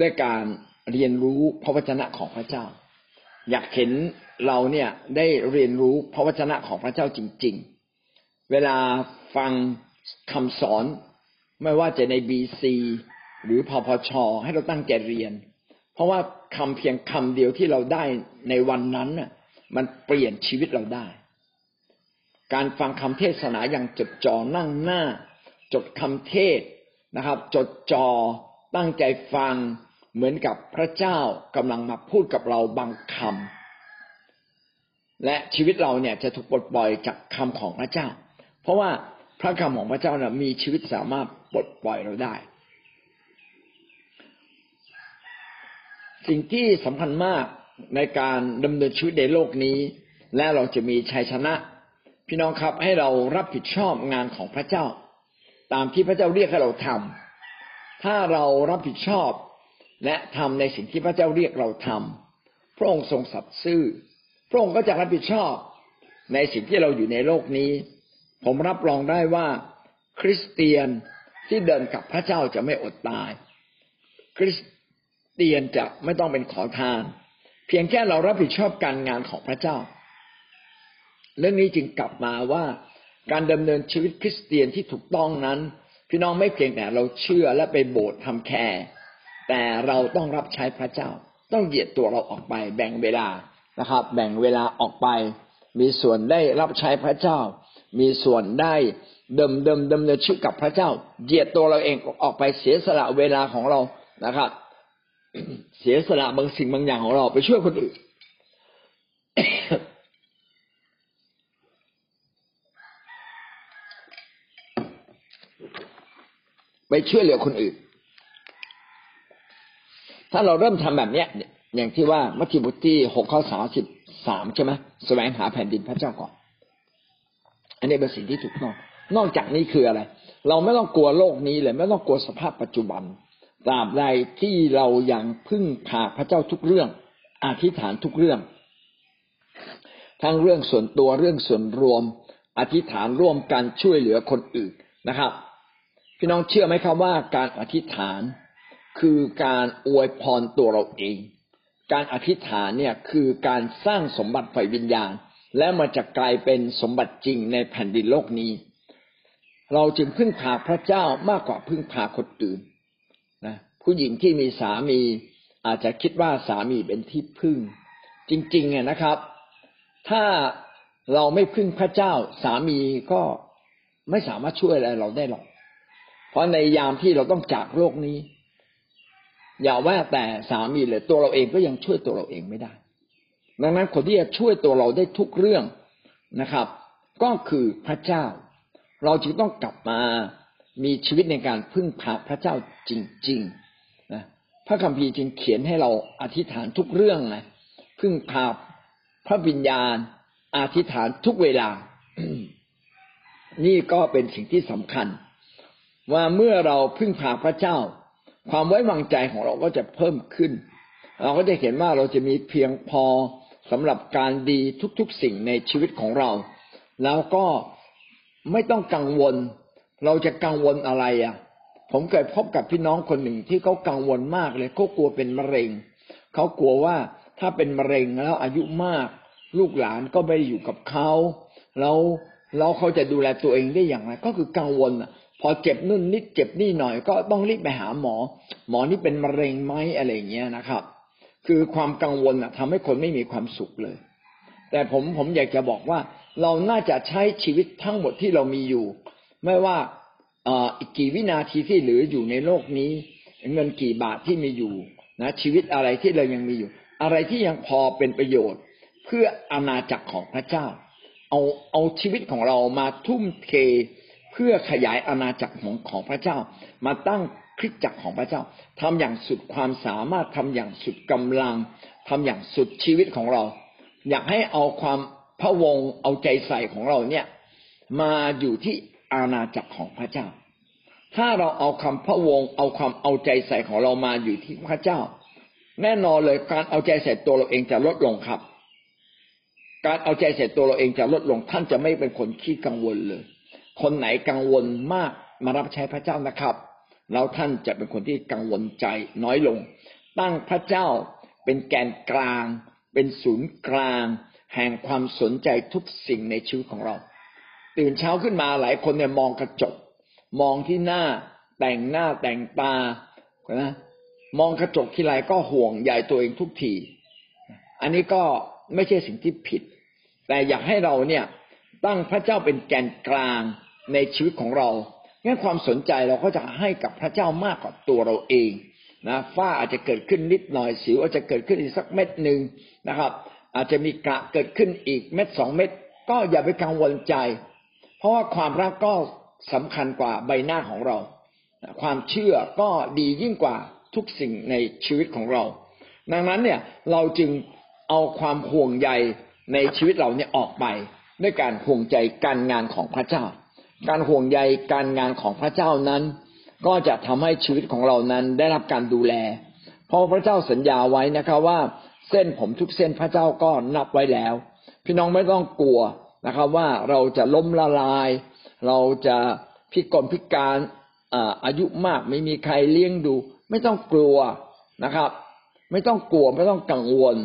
ด้วยการเรียนรู้พระวจนะของพระเจ้า อยากเห็นเราเนี่ยได้เรียนรู้พระวจนะของพระเจ้าจริง ๆ เวลาฟังคำสอนไม่ว่าจะในบีซีหรือพพช ให้เราตั้งใจเรียน เพราะว่าคำเพียงคำเดียวที่เราได้ในวันนั้นน่ะมันเปลี่ยนชีวิตเราได้ การฟังคำเทศนาอย่างจดจ่อนั่งหน้า จดคำเทศนะครับ จดจอ่อตั้งใจฟังเหมือนกับพระเจ้ากำลังมาพูดกับเราบางคำและชีวิตเราเนี่ยจะถูกปลดปล่อยจากคำของพระเจ้า เพราะว่าพระคำของพระเจ้าเนี่ยมีชีวิตสามารถปลดปล่อยเราได้ สิ่งที่สำคัญมากในการดำเนินชีวิตในโลกนี้ และเราจะมีชัยชนะ พี่น้องครับให้เรารับผิดชอบงานของพระเจ้า ตามที่พระเจ้าเรียกให้เราทำถ้าเรารับผิดชอบและทำในสิ่งที่พระเจ้าเรียกเราทำพระองค์ทรงสัตย์ซื่อ พระองค์ก็จะรับผิดชอบในสิ่งที่เราอยู่ในโลกนี้ ผมรับรองได้ว่า คริสเตียนที่เดินกับพระเจ้าจะไม่อดตาย คริสเตียนจะไม่ต้องเป็นขอทาน เพียงแค่เรารับผิดชอบการงานของพระเจ้า เรื่องนี้จึงกลับมาว่า การดำเนินชีวิตคริสเตียนที่ถูกต้องนั้น พี่น้องไม่เพียงแต่เราเชื่อและไปโบสถ์ทำแคร์แต่เราต้องรับใช้พระเจ้า ต้องเหยียดตัวเราออกไป แบ่งเวลานะครับ แบ่งเวลาออกไป มีส่วนได้รับใช้พระเจ้า มีส่วนได้เดิมเดิมเดิมเนินชีวิตกับพระเจ้า เหยียดตัวเราเองออกไปเสียสละเวลาของเรานะครับเสียสละบางสิ่งบางอย่างของเราไปช่วยคนอื่น ไปช่วยเหลือคนอื่น ถ้าเราเริ่มทำแบบเนี้ย อย่างที่ว่ามัทธิวบทที่หกข้อสามสิบสามใช่ไหมแสวงหาแผ่นดินพระเจ้าก่อน อันนี้เป็นสิ่งที่ถูกต้อง นอกจากนี้คืออะไร เราไม่ต้องกลัวโลกนี้เลย ไม่ต้องกลัวสภาพปัจจุบันตราบใดที่เรายังพึ่งพาพระเจ้าทุกเรื่องอธิษฐานทุกเรื่อง ทั้งเรื่องส่วนตัวเรื่องส่วนรวม อธิษฐานร่วมกันช่วยเหลือคนอื่นนะครับ พี่น้องเชื่อไหมครับว่าการอธิษฐานคือการอวยพรตัวเราเอง การอธิษฐานเนี่ยคือการสร้างสมบัติฝ่ายวิญญาณ และมันจะกลายเป็นสมบัติจริงในแผ่นดินโลกนี้ เราจึงพึ่งพาพระเจ้ามากกว่าพึ่งพาคนอื่นนะผู้หญิงที่มีสามีอาจจะคิดว่าสามีเป็นที่พึ่ง จริงๆเนี่ยนะครับ ถ้าเราไม่พึ่งพระเจ้าสามีก็ไม่สามารถช่วยอะไรเราได้หรอก เพราะในยามที่เราต้องจากโลกนี้ อย่าว่าแต่สามีเลยตัวเราเองก็ยังช่วยตัวเราเองไม่ได้ ดังนั้นคนที่จะช่วยตัวเราได้ทุกเรื่องนะครับ ก็คือพระเจ้า เราจึงต้องกลับมามีชีวิตในการพึ่งพาพระเจ้าจริงๆนะพระคัมภีร์จึงเขียนให้เราอธิษฐานทุกเรื่องนะพึ่งพาพระวิญญาณอธิษฐานทุกเวลา นี่ก็เป็นสิ่งที่สำคัญ ว่าเมื่อเราพึ่งพาพระเจ้า ความไว้วางใจของเราก็จะเพิ่มขึ้น เราก็จะเห็นว่าเราจะมีเพียงพอสำหรับการดีทุกๆสิ่งในชีวิตของเรา แล้วก็ไม่ต้องกังวล เราจะกังวลอะไรอะ ผมเคยพบกับพี่น้องคนหนึ่งที่เขากังวลมากเลยเขากลัวเป็นมะเร็งเขากลัวว่าถ้าเป็นมะเร็งแล้วอายุมาก ลูกหลานก็ไม่อยู่กับเขาแล้วแล้วเขาจะดูแลตัวเองได้อย่างไร ก็คือกังวล พอเจ็บนู่นนิดเจ็บนี่หน่อยก็ต้องรีบไปหาหมอ หมอนี่เป็นมะเร็งไหมอะไรเงี้ยนะครับ คือความกังวลทำให้คนไม่มีความสุขเลย แต่ผมผมอยากจะบอกว่า เราน่าจะใช้ชีวิตทั้งหมดที่เรามีอยู่ ไม่ว่าอีกกี่วินาทีที่เหลืออยู่ในโลกนี้ เงินกี่บาทที่มีอยู่นะชีวิตอะไรที่เรายังมีอยู่ อะไรที่ยังพอเป็นประโยชน์ เพื่ออาณาจักรของพระเจ้า เอาเอาชีวิตของเรามาทุ่มเท พื่อขยายอาณาจักรของของพระเจ้า มาตั้งคริสจักรของพระเจ้าทำอย่างสุดความสามารถทำอย่างสุดกำลังทำอย่างสุดชีวิตของเรา อยากให้เอาความพระวงศ์เอาใจใส่ของเราเนี่ย มาอยู่ที่อาณาจักรของพระเจ้า ถ้าเราเอาคำพระวงศ์เอาความเอาใจใส่ของเรามาอยู่ที่พระเจ้า แน่นอนเลยการเอาใจใส่ตัวเราเองจะลดลงครับ การเอาใจใส่ตัวเราเองจะลดลงท่านจะไม่เป็นคนขี้กังวลเลย คนไหนกังวลมากมารับใช้พระเจ้านะครับ แล้วท่านจะเป็นคนที่กังวลใจน้อยลง ตั้งพระเจ้าเป็นแกนกลาง เป็นศูนย์กลาง แห่งความสนใจทุกสิ่งในชีวิตของเรา ตื่นเช้าขึ้นมาหลายคนเนี่ยมองกระจก มองที่หน้าแต่งหน้าแต่งตานะมองกระจกทีไรก็ห่วงใหญ่ตัวเองทุกที อันนี้ก็ไม่ใช่สิ่งที่ผิด แต่อยากให้เราเนี่ยตั้งพระเจ้าเป็นแกนกลาง ในชีวิตของเรางั้นความสนใจเราก็จะให้กับพระเจ้ามากกว่าตัวเราเองนะฝ้าอาจจะเกิดขึ้นนิดหน่อยสิวอาจจะเกิดขึ้นอีกสักเม็ดหนึ่งนะครับ อาจจะมีกระเกิดขึ้นอีกเม็ดสองเม็ดก็อย่าไปกังวลใจ เพราะว่าความรักก็สำคัญกว่าใบหน้าของเรา ความเชื่อก็ดียิ่งกว่าทุกสิ่งในชีวิตของเรา ดังนั้นเนี่ยเราจึงเอาความห่วงใยในชีวิตเราเนี่ยออกไป ด้วยการห่วงใจการงานของพระเจ้า การห่วงใยการงานของพระเจ้านั้น ก็จะทำให้ชีวิตของเรานั้นได้รับการดูแล เพราะพระเจ้าสัญญาไว้นะครับว่าเส้นผมทุกเส้นพระเจ้าก็นับไว้แล้ว พี่น้องไม่ต้องกลัวนะครับว่าเราจะล้มละลาย เราจะพิกลพิการอายุมากไม่มีใครเลี้ยงดู ไม่ต้องกลัวนะครับ ไม่ต้องกลัวไม่ต้องกังวล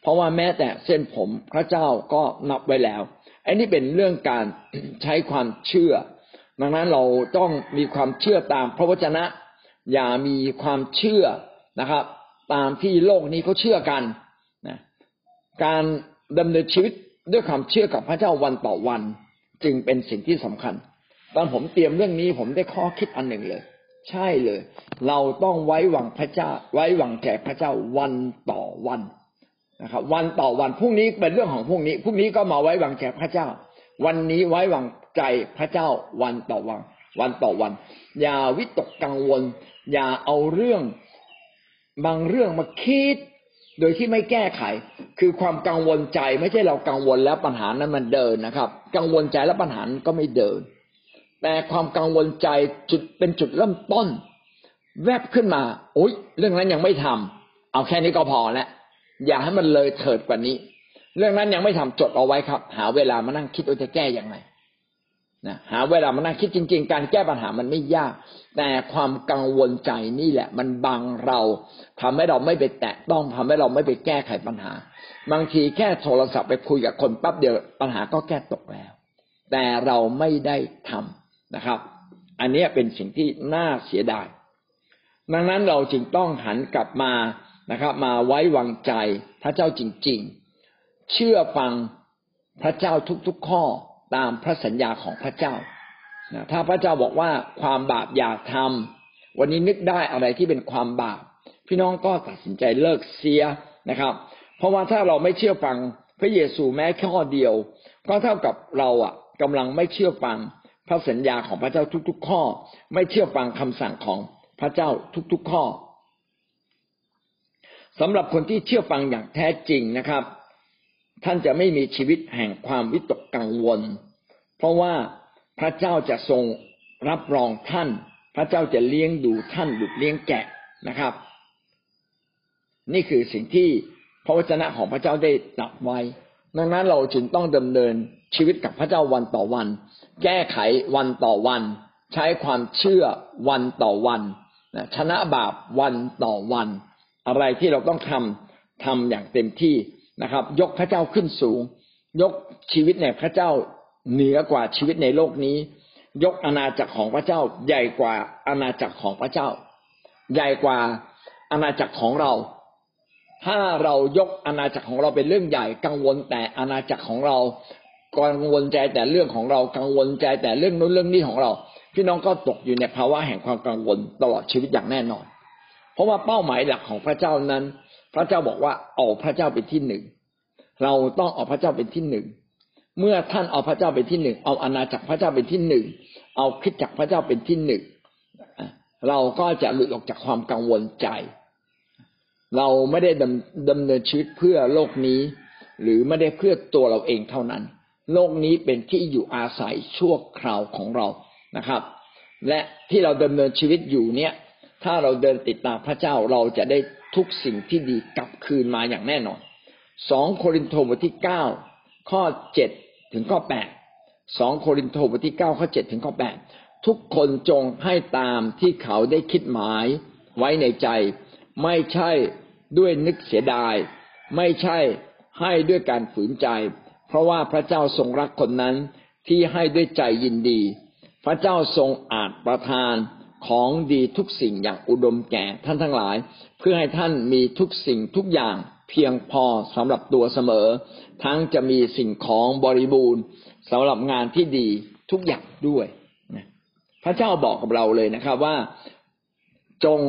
เพราะว่าแม้แต่เส้นผมพระเจ้าก็นับไว้แล้ว อันนี้เป็นเรื่องการใช้ความเชื่อ ดังนั้นเราต้องมีความเชื่อตามพระวจนะ อย่ามีความเชื่อนะครับ ตามที่โลกนี้เขาเชื่อกันนะการดำเนินชีวิตด้วยความเชื่อกับพระเจ้าวันต่อวัน จึงเป็นสิ่งที่สำคัญ ตอนผมเตรียมเรื่องนี้ผมได้ข้อคิดอันหนึ่งเลย ใช่เลย เราต้องไว้วางพระเจ้า ไว้วางใจพระเจ้าวันต่อวัน นะครับ วันต่อวันพรุ่งนี้เป็นเรื่องของพรุ่งนี้พรุ่งนี้ก็มาไว้วางใจพระเจ้า วันนี้ไว้วางใจพระเจ้าวันต่อวัน วันต่อวัน อย่าวิตกกังวล อย่าเอาเรื่องบางเรื่องมาคิด โดยที่ไม่แก้ไข คือความกังวลใจไม่ใช่เรากังวลแล้วปัญหานั้นมันเดินนะครับ กังวลใจแล้วปัญหาก็ไม่เดิน แต่ความกังวลใจจุดเป็นจุดเริ่มต้น แวบขึ้นมาโอ๊ยเรื่องนั้นยังไม่ทำเอาแค่นี้ก็พอแล้ว อย่าให้มันเลยเถิดกว่านี้ เรื่องนั้นยังไม่ทำจดเอาไว้ครับ หาเวลามานั่งคิดว่าจะแก้อย่างไรนะหาเวลามานั่งคิดจริง ๆ การแก้ปัญหามันไม่ยาก แต่ความกังวลใจนี่แหละ มันบังเราทำให้เราไม่ไปแตะต้องทำให้เราไม่ไปแก้ไขปัญหา บางทีแค่โทรศัพท์ไปคุยกับคนปั๊บเดียวปัญหาก็แก้ตกแล้ว แต่เราไม่ได้ทำนะครับ อันนี้เป็นสิ่งที่น่าเสียดาย ดังนั้นเราจึงต้องหันกลับมา นะครับ มาไว้วางใจพระเจ้าจริง ๆ เชื่อฟังพระเจ้าทุกๆข้อตามพระสัญญาของพระเจ้าถ้าพระเจ้าบอกว่าความบาปอย่าทำวันนี้นึกได้อะไรที่เป็นความบาป พี่น้องก็ตัดสินใจเลิกเสียนะครับ เพราะว่าถ้าเราไม่เชื่อฟังพระเยซูแม้ข้อเดียว ก็เท่ากับเราอะกำลังไม่เชื่อฟังพระสัญญาของพระเจ้าทุก ๆ ข้อ ไม่เชื่อฟังคำสั่งของพระเจ้าทุก ๆ ข้อ สำหรับคนที่เชื่อฟังอย่างแท้จริงนะครับ ท่านจะไม่มีชีวิตแห่งความวิตกกังวล เพราะว่าพระเจ้าจะทรงรับรองท่าน พระเจ้าจะเลี้ยงดูท่านดุดเลี้ยงแกะนะครับ นี่คือสิ่งที่พระวจนะของพระเจ้าได้ตรัสไว้ ดังนั้นเราจึงต้องดำเนินชีวิตกับพระเจ้าวันต่อวัน แก้ไขวันต่อวัน ใช้ความเชื่อวันต่อวันชนะบาปวันต่อวัน อะไรที่เราต้องทำทำอย่างเต็มที่นะครับ ยกพระเจ้าขึ้นสูง ยกชีวิตในพระเจ้าเหนือกว่าชีวิตในโลกนี้ ยกอาณาจักรของพระเจ้า ใหญ่กว่าอาณาจักรของพระเจ้า ใหญ่กว่าอาณาจักรของเรา ถ้าเรายกอาณาจักรของเราเป็นเรื่องใหญ่กังวลแต่อาณาจักรของเรากังวลใจแต่เรื่องของเรากังวลใจแต่เรื่องนู้นเรื่องนี้ของเรา พี่น้องก็ตกอยู่ในภาวะแห่งความกังวลตลอดชีวิตอย่างแน่นอน เพราะว่าเป้าหมายหลักของพระเจ้านั้น พระเจ้าบอกว่าเอาพระเจ้าเป็นที่หนึ่ง เราต้องเอาพระเจ้าเป็นที่หนึ่ง เมื่อท่านเอาพระเจ้าเป็นที่หนึ่ง เอาอาณาจักรพระเจ้าเป็นที่หนึ่ง เอาคิดจักพระเจ้าเป็นที่หนึ่ง เราก็จะหลุดออกจากความกังวลใจ เราไม่ได้ดำดำเนินชีวิตเพื่อโลกนี้ หรือไม่ได้เพื่อตัวเราเองเท่านั้น โลกนี้เป็นที่อยู่อาศัยชั่วคราวของเรานะครับ และที่เราดำเนินชีวิตอยู่เนี่ย ถ้าเราเดินติดตามพระเจ้าเราจะได้ทุกสิ่งที่ดีกลับคืนมาอย่างแน่นอนสองโครินธ์บทที่เก้าข้อเจ็ดถึงข้อแปดสองโครินธ์บทที่เก้าข้อเจ็ดถึงข้อแปดทุกคนจงให้ตามที่เขาได้คิดหมายไว้ในใจ ไม่ใช่ด้วยนึกเสียดาย ไม่ใช่ให้ด้วยการฝืนใจ เพราะว่าพระเจ้าทรงรักคนนั้นที่ให้ด้วยใจยินดี พระเจ้าทรงอาจประทาน ของดีทุกสิ่งอย่างอุดมแก่ท่านทั้งหลาย เพื่อให้ท่านมีทุกสิ่งทุกอย่างเพียงพอสำหรับตัวเสมอ ทั้งจะมีสิ่งของบริบูรณ์สำหรับงานที่ดีทุกอย่างด้วยพระเจ้าบอกกับเราเลยนะครับว่าจง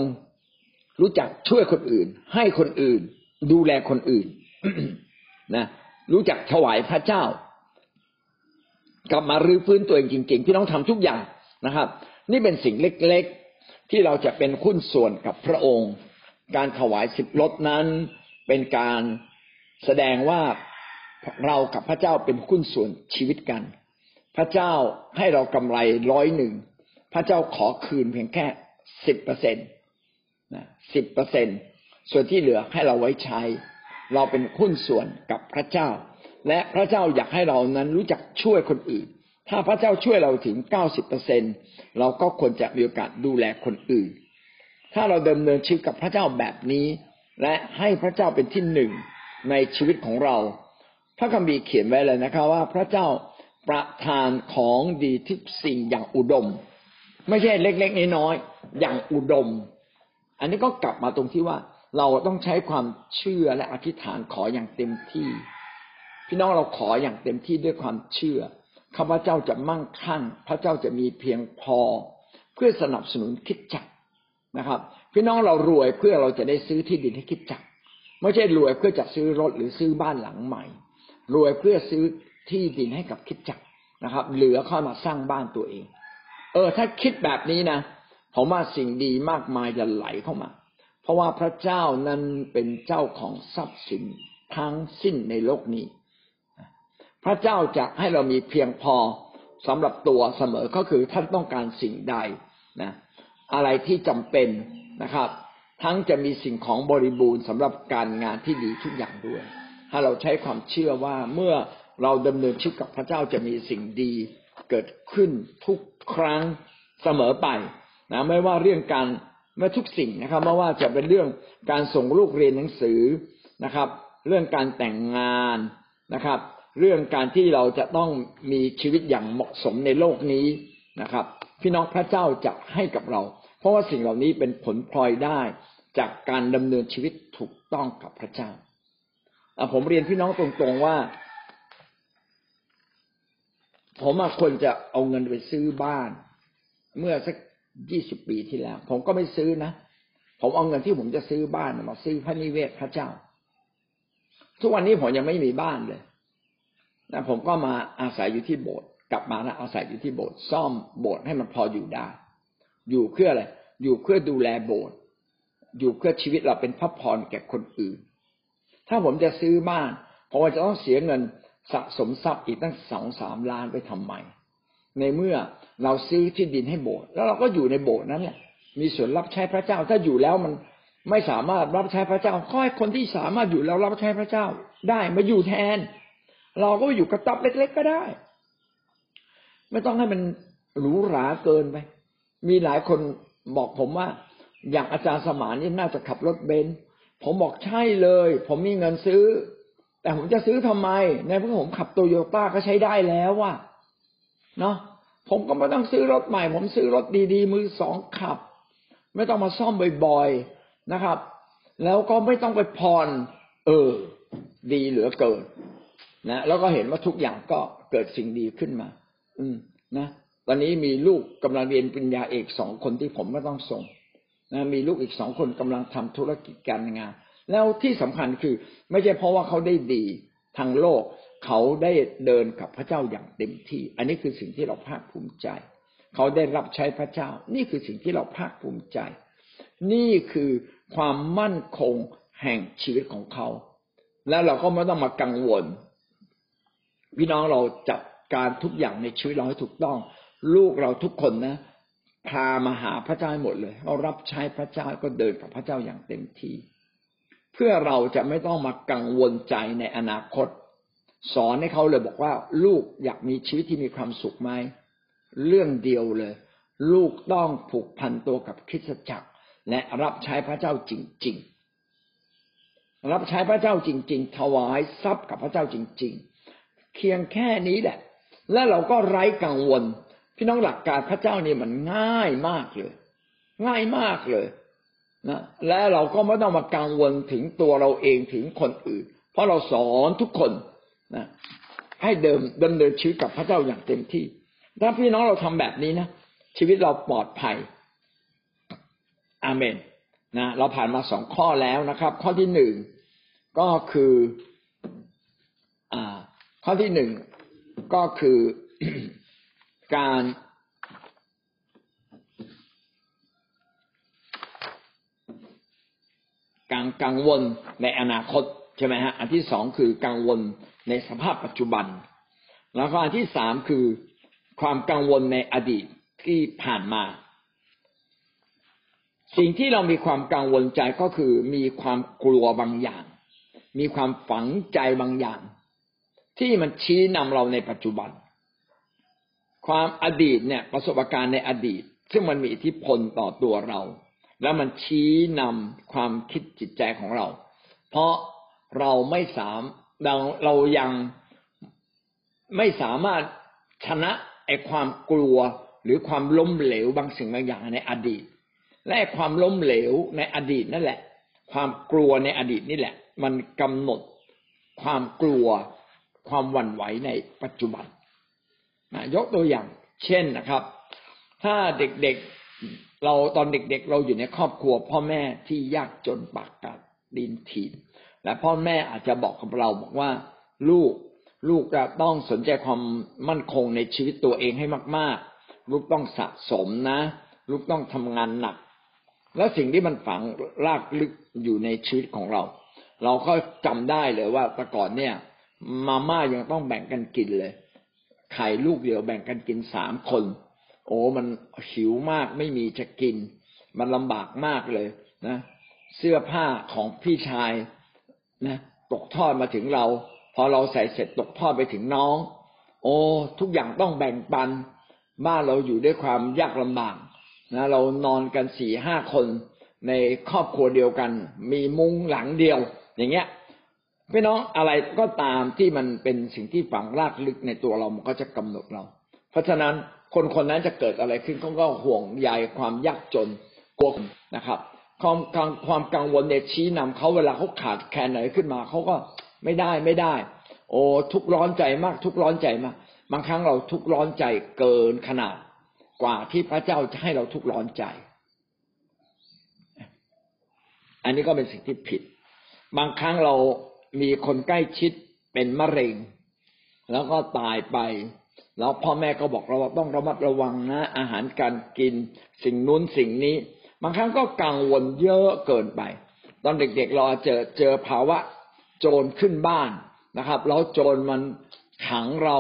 รู้จักช่วยคนอื่น ให้คนอื่น ดูแลคนอื่นนะรู้จักถวายพระเจ้า กลับมารื้อฟื้นตัวเองจริง ๆ ที่ต้องทำทุกอย่างนะครับ นี่เป็นสิ่งเล็กๆ ที่เราจะเป็นคุ้นส่วนกับพระองค์ การถวายสิบรถนั้น เป็นการแสดงว่าเรากับพระเจ้าเป็นคุ้นส่วนชีวิตกัน พระเจ้าให้เรากำไรร้อยหนึ่งพระเจ้าขอคืนเพียงแค่สิบเปอร์เซ็นต์นะสิบเปอร์เซ็นส่วนที่เหลือให้เราไว้ใช้ เราเป็นหุ้นส่วนกับพระเจ้า และพระเจ้าอยากให้เรานั้นรู้จักช่วยคนอื่น ถ้าพระเจ้าช่วยเราถึงเก้าสิบเปอร์เซ็นเราก็ควรจะมีโอกาสดูแลคนอื่น ถ้าเราเดำเนินชีวิตกับพระเจ้าแบบนี้ และให้พระเจ้าเป็นที่หนึ่งในชีวิตของเรา พระคัมภีร์เขียนไว้เลยนะครับว่าพระเจ้าประทานของดีทุกสิ่งอย่างอุดม ไม่ใช่เล็กๆน้อยๆอย่างอุดม อันนี้ก็กลับมาตรงที่ว่าเราต้องใช้ความเชื่อและอธิษฐานขออย่างเต็มที่ พี่น้องเราขออย่างเต็มที่ด้วยความเชื่อ ข้าพเจ้าจะมั่งคั่ง พระเจ้าจะมีเพียงพอ เพื่อสนับสนุนคิดจักนะครับ พี่น้องเรารวยเพื่อเราจะได้ซื้อที่ดินให้คิดจักไม่ใช่รวยเพื่อจะซื้อรถหรือซื้อบ้านหลังใหม่ รวยเพื่อซื้อที่ดินให้กับคิดจักนะครับ เหลือเข้ามาสร้างบ้านตัวเอง เออ ถ้าคิดแบบนี้นะผมว่าสิ่งดีมากมายจะไหลเข้ามา เพราะว่าพระเจ้านั้นเป็นเจ้าของทรัพย์สินทั้งสิ้นในโลกนี้ พระเจ้าจะให้เรามีเพียงพอสำหรับตัวเสมอก็คือท่านต้องการสิ่งใดนะอะไรที่จำเป็นนะครับ ทั้งจะมีสิ่งของบริบูรณ์สำหรับการงานที่ดีทุกอย่างด้วย ถ้าเราใช้ความเชื่อว่าเมื่อเราดำเนินชีวิตกับพระเจ้าจะมีสิ่งดีเกิดขึ้นทุกครั้งเสมอไปนะไม่ว่าเรื่องการไม่ทุกสิ่งนะครับไม่ว่าจะเป็นเรื่องการส่งลูกเรียนหนังสือนะครับ เรื่องการแต่งงานนะครับ เรื่องการที่เราจะต้องมีชีวิตอย่างเหมาะสมในโลกนี้นะครับ พี่น้องพระเจ้าจะให้กับเรา เพราะว่าสิ่งเหล่านี้เป็นผลพลอยได้จากการดำเนินชีวิตถูกต้องกับพระเจ้าผมเรียนพี่น้องตรงๆว่า ผมควรจะเอาเงินไปซื้อบ้าน เมื่อสักยี่สิบปีที่แล้ว ผมก็ไม่ซื้อนะผมเอาเงินที่ผมจะซื้อบ้านมาซื้อพระนิเวศพระเจ้า ทุกวันนี้ผมยังไม่มีบ้านเลย นะผมก็มาอาศัยอยู่ที่โบสถ์กลับมาแล้วอาศัยอยู่ที่โบสถ์ซ่อมโบสถ์ให้มันพออยู่ได้ อยู่เพื่ออะไรอยู่เพื่อดูแลโบสถ์อยู่เพื่อชีวิตเราเป็นพระพรแก่คนอื่น ถ้าผมจะซื้อบ้านผมจะต้องเสียเงินสะสมทรัพย์อีกตั้งสองสามล้านไปทำไมในเมื่อเราซื้อที่ดินให้โบสถ์แล้วเราก็อยู่ในโบสถ์นั้นแหละมีส่วนรับใช้พระเจ้า ถ้าอยู่แล้วมันไม่สามารถรับใช้พระเจ้าค่อยคนที่สามารถอยู่แล้วรับใช้พระเจ้าได้มาอยู่แทน เราก็อยู่กระต๊อบเล็กๆก็ได้ ไม่ต้องให้มันหรูหราเกินไป มีหลายคนบอกผมว่า อย่างอาจารย์สมานนี่น่าจะขับรถเบนซ์ผมบอกใช่เลย ผมมีเงินซื้อ แต่ผมจะซื้อทำไม ในเมื่อผมขับโตโยต้าก็ใช้ได้แล้วว่ะเนาะผมก็ไม่ต้องซื้อรถใหม่ ผมซื้อรถดีๆ มือสองขับ ไม่ต้องมาซ่อมบ่อยๆนะครับ แล้วก็ไม่ต้องไปผ่อนเออ ดีเหลือเกิน นะแล้วก็เห็นว่าทุกอย่างก็เกิดสิ่งดีขึ้นมา อืมนะตอนนี้มีลูกกำลังเรียนปริญญาเอกสองคนที่ผมไม่ต้องส่งนะมีลูกอีกสองคนกำลังทำธุรกิจการงาน แล้วที่สำคัญคือ ไม่ใช่เพราะว่าเขาได้ดีทางโลก เขาได้เดินกับพระเจ้าอย่างเต็มที่ อันนี้คือสิ่งที่เราภาคภูมิใจ เขาได้รับใช้พระเจ้า นี่คือสิ่งที่เราภาคภูมิใจ นี่คือความมั่นคงแห่งชีวิตของเขา แล้วเราก็ไม่ต้องมากังวล พี่น้องเราจัดการทุกอย่างในชีวิตเราให้ถูกต้อง ลูกเราทุกคนนะ พามาหาพระเจ้าหมดเลยเรารับใช้พระเจ้าก็เดินกับพระเจ้าอย่างเต็มที่ เพื่อเราจะไม่ต้องมากังวลใจในอนาคต สอนให้เขาเลยบอกว่า ลูกอยากมีชีวิตที่มีความสุขไหมเรื่องเดียวเลย ลูกต้องผูกพันตัวกับคริสตจักร และรับใช้พระเจ้าจริง ๆ รับใช้พระเจ้าจริง ๆ ถวายทรัพย์กับพระเจ้าจริง ๆ เคียงแค่นี้แหละ และเราก็ไร้กังวล พี่น้องหลักการพระเจ้านี่มันง่ายมากเลย ง่ายมากเลยนะและเราก็ไม่ต้องมากังวลถึงตัวเราเองถึงคนอื่น เพราะเราสอนทุกคนนะให้เดิมดำเนินชีวิตกับพระเจ้าอย่างเต็มที่ ถ้าพี่น้องเราทำแบบนี้นะชีวิตเราปลอดภัย อาเมนนะเราผ่านมาสองข้อแล้วนะครับ ข้อที่หนึ่งก็คืออ่า ข้อที่หนึ่งก็คือการกังกังวลในอนาคตใช่ไหมฮะ อันที่สองคือกังวลในสภาพปัจจุบัน แล้วก็อันที่สามคือความกังวลในอดีตที่ผ่านมา สิ่งที่เรามีความกังวลใจก็คือมีความกลัวบางอย่าง มีความฝังใจบางอย่าง ที่มันชี้นำเราในปัจจุบัน ความอดีตเนี่ยประสบการณ์ในอดีต ซึ่งมันมีอิทธิพลต่อตัวเรา แล้วมันชี้นำความคิดจิตใจของเรา เพราะเราไม่สามเราเรายังไม่สามารถชนะไอ้ความกลัวหรือความล้มเหลวบางสิ่งบางอย่างในอดีต และความล้มเหลวในอดีตนั่นแหละ ความกลัวในอดีตนี่แหละ มันกำหนดความกลัว ความหวั่นไหวในปัจจุบันนะยกตัวอย่าง เช่นนะครับ ถ้าเด็กๆเราตอนเด็กๆ เราอยู่ในครอบครัว พ่อแม่ที่ยากจนปากกัดดินถีบและพ่อแม่อาจจะบอกกับเราบอกว่า ลูกลูกจะต้องสนใจความมั่นคงในชีวิตตัวเองให้มาก ๆ ลูกต้องสะสมนะ ลูกต้องทำงานหนัก แล้วสิ่งที่มันฝังรากลึกอยู่ในชีวิตของเรา เราก็จำได้เลยว่าแต่ก่อนเนี่ย มาม่ายังต้องแบ่งกันกินเลยไข่ลูกเดียวแบ่งกันกินสามคน โอ้มันหิวมากไม่มีจะกิน มันลำบากมากเลยนะ เสื้อผ้าของพี่ชายนะตกทอดมาถึงเรา พอเราใส่เสร็จตกทอดไปถึงน้อง โอ้ทุกอย่างต้องแบ่งปัน บ้านเราอยู่ด้วยความยากลำบากนะเรานอนกันสี่ห้าคนในครอบครัวเดียวกัน มีมุ้งหลังเดียว อย่างเงี้ย พี่น้องอะไรก็ตามที่มันเป็นสิ่งที่ฝังรากลึกในตัวเรามันก็จะกำหนดเรา เพราะฉะนั้นคนคนนั้นจะเกิดอะไรขึ้นเขาก็ห่วงใยความยากจนกลัวนะครับความความกังวลเนี่ยชี้นำเขาเวลาเขาขาดแคลนไหนขึ้นมาเขาก็ไม่ได้ไม่ได้ โอ้ทุกร้อนใจมาก ทุกร้อนใจมากบางครั้งเราทุกร้อนใจเกินขนาดกว่าที่พระเจ้าจะให้เราทุกร้อนใจ อันนี้ก็เป็นสิ่งที่ผิด บางครั้งเรา มีคนใกล้ชิดเป็นมะเร็ง แล้วก็ตายไป แล้วพ่อแม่ก็บอกเราว่าต้องระมัดระวังนะ อาหารการกินสิ่งนู้นสิ่งนี้ บางครั้งก็กังวลเยอะเกินไป ตอนเด็กๆเราเจอเจอภาวะโจรขึ้นบ้านนะครับ แล้วโจรมันขังเรา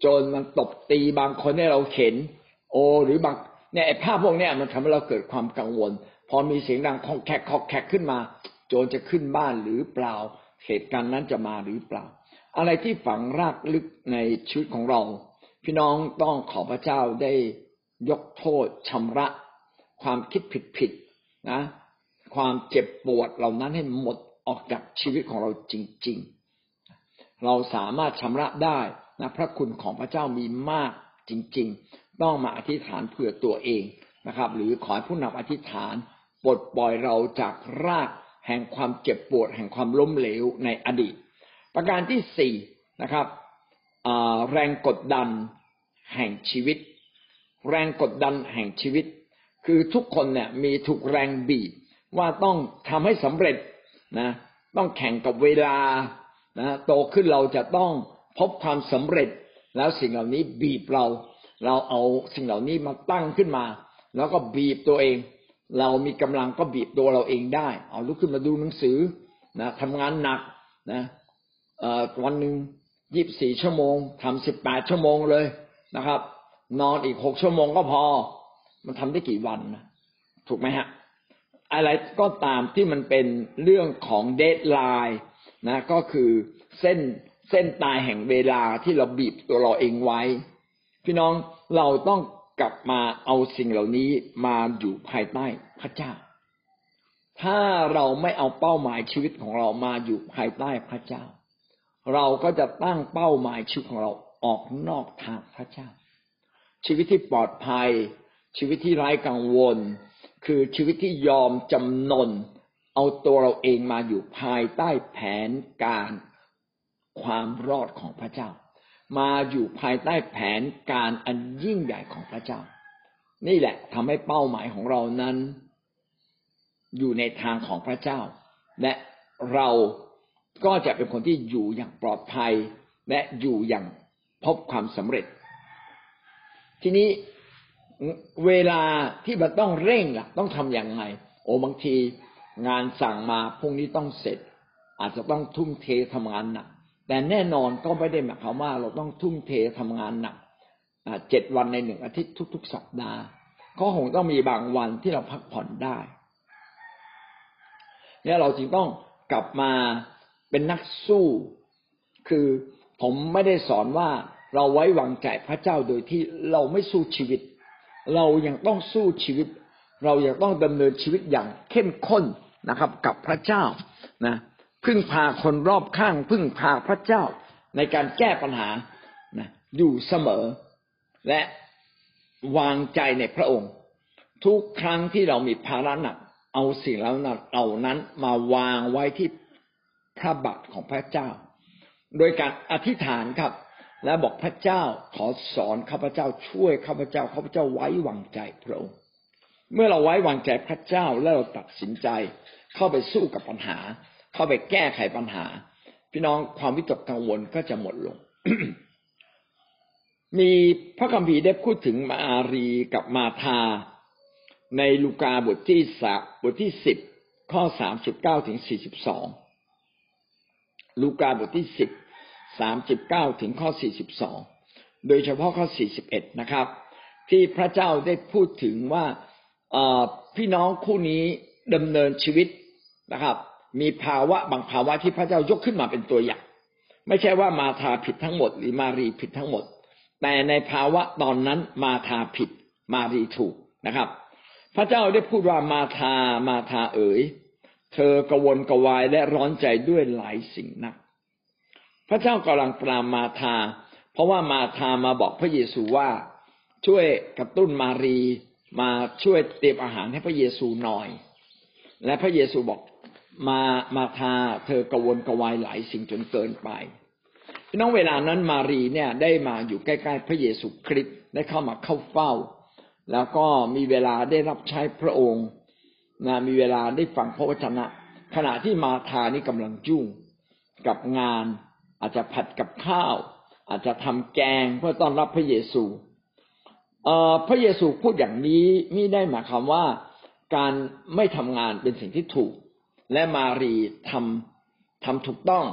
โจรมันตบตีบางคนให้เราเข็น โอหรือบางเนี่ยภาพพวกนี้มันทำให้เราเกิดความกังวล พอมีเสียงดังคอกแคกคอกแคกขึ้นมา โจรจะขึ้นบ้านหรือเปล่า เหตุการณ์นั้นจะมาหรือเปล่า อะไรที่ฝังรากลึกในชีวิตของเรา พี่น้องต้องขอพระเจ้าได้ยกโทษชำระ ความคิดผิดๆนะ ความเจ็บปวดเหล่านั้นให้หมดออกจากชีวิตของเราจริง ๆ เราสามารถชำระได้นะพระคุณของพระเจ้ามีมากจริง ๆ ต้องมาอธิษฐานเผื่อตัวเองนะครับ หรือขอผู้นำอธิษฐานปลดปล่อยเราจากราก แห่งความเจ็บปวด แห่งความล้มเหลวในอดีต ประการที่สี่นะครับแรงกดดันแห่งชีวิต แรงกดดันแห่งชีวิต คือทุกคนเนี่ยมีถูกแรงบีบว่าต้องทำให้สำเร็จนะต้องแข่งกับเวลานะโตขึ้นเราจะต้องพบความสำเร็จ แล้วสิ่งเหล่านี้บีบเรา เราเอาสิ่งเหล่านี้มาตั้งขึ้นมา แล้วก็บีบตัวเอง เรามีกำลังก็บีบตัวเราเองได้ เอาลุกขึ้นมาดูหนังสือนะทำงานหนักนะวันหนึ่งยี่บสี่ชั่วโมงทำสิบแปดชั่วโมงเลยนะครับ นอนอีกหกชั่วโมงก็พอ มันทำได้กี่วันนะถูกไหมฮะ อะไรก็ตามที่มันเป็นเรื่องของเดทไลน์นะก็คือเส้นเส้นตายแห่งเวลาที่เราบีบตัวเราเองไว้ พี่น้องเราต้อง กลับมาเอาสิ่งเหล่านี้มาอยู่ภายใต้พระเจ้า ถ้าเราไม่เอาเป้าหมายชีวิตของเรามาอยู่ภายใต้พระเจ้า เราก็จะตั้งเป้าหมายชีวิตของเราออกนอกทางพระเจ้า ชีวิตที่ปลอดภัย ชีวิตที่ไร้กังวล คือชีวิตที่ยอมจำนน เอาตัวเราเองมาอยู่ภายใต้แผนการความรอดของพระเจ้า มาอยู่ภายใต้แผนการอันยิ่งใหญ่ของพระเจ้า นี่แหละทำให้เป้าหมายของเรานั้น อยู่ในทางของพระเจ้า และเราก็จะเป็นคนที่อยู่อย่างปลอดภัย และอยู่อย่างพบความสำเร็จ ทีนี้เวลาที่มันต้องเร่งล่ะ ต้องทำอย่างไรโอ้บางทีงานสั่งมาพรุ่งนี้ต้องเสร็จ อาจจะต้องทุ่มเททำงานหนัก แต่แน่นอนก็ไม่ได้หมายความว่า เราต้องทุ่มเททำงานหนักเจ็ดวันในหนึ่งอาทิตย์ทุก ๆ สัปดาห์ก็คงต้องมีบางวันที่เราพักผ่อนได้ เนี่ยเราจึงต้องกลับมาเป็นนักสู้ คือผมไม่ได้สอนว่าเราไว้วางใจพระเจ้าโดยที่เราไม่สู้ชีวิต เรายังต้องสู้ชีวิต เรายังต้องดำเนินชีวิตอย่างเข้มข้นนะครับ กับพระเจ้านะ พึ่งพาคนรอบข้าง พึ่งพาพระเจ้าในการแก้ปัญหานะอยู่เสมอ และวางใจในพระองค์ ทุกครั้งที่เรามีภาระหนัก เอาสิ่งเหล่านั้นมาวางไว้ที่พระบาทของพระเจ้า โดยการอธิษฐานครับ และบอกพระเจ้าขอสอนข้าพเจ้าช่วยข้าพเจ้าข้าพเจ้าไว้วางใจพระองค์ เมื่อเราไว้วางใจพระเจ้าแล้วเราตัดสินใจเข้าไปสู้กับปัญหา เข้าไปแก้ไขปัญหา พี่น้องความวิตกกังวลก็จะหมดลง มีพระคัมภีร์ได้พูดถึงมารีกับมาธาในลูกาบทที่สบทที่สิบข้อสามสิบเก้าถึงสี่สิบสองลูกาบทที่สิบสามสิบเก้าถึงข้อสี่สิบสองโดยเฉพาะข้อสี่สิบเอ็ดนะครับ ที่พระเจ้าได้พูดถึงว่าพี่น้องคู่นี้ดำเนินชีวิตนะครับ มีภาวะบางภาวะที่พระเจ้ายกขึ้นมาเป็นตัวอย่าง ไม่ใช่ว่ามาทาผิดทั้งหมด หรือมารีผิดทั้งหมด แต่ในภาวะตอนนั้นมาทาผิด มารีถูกนะครับ พระเจ้าได้พูดว่ามาทามาทาเอ๋ยเธอกวนกวายและร้อนใจด้วยหลายสิ่งนัก พระเจ้ากำลังปรามมาทาเพราะว่ามาทามาบอกพระเยซูว่าช่วยกระตุ้นมารีมาช่วยเตรียมอาหารให้พระเยซูหน่อย และพระเยซูบอก มามาทาเธอกวนกวายหลายสิ่งจนเกินไปพี่น้องเวลานั้นมารีเนี่ยได้มาอยู่ใกล้ๆพระเยซูคริสต์ได้เข้ามาเข้าเฝ้า แล้วก็มีเวลาได้รับใช้พระองค์นะมีเวลาได้ฟังพระวจนะ ขณะที่มาทานี่กำลังยุ่งกับงาน อาจจะผัดกับข้าว อาจจะทำแกงเพื่อต้อนรับพระเยซูเอ่อพระเยซูพูดอย่างนี้ไม่ได้หมายความว่าการไม่ทำงานเป็นสิ่งที่ถูก และมารีทำทำถูกต้อง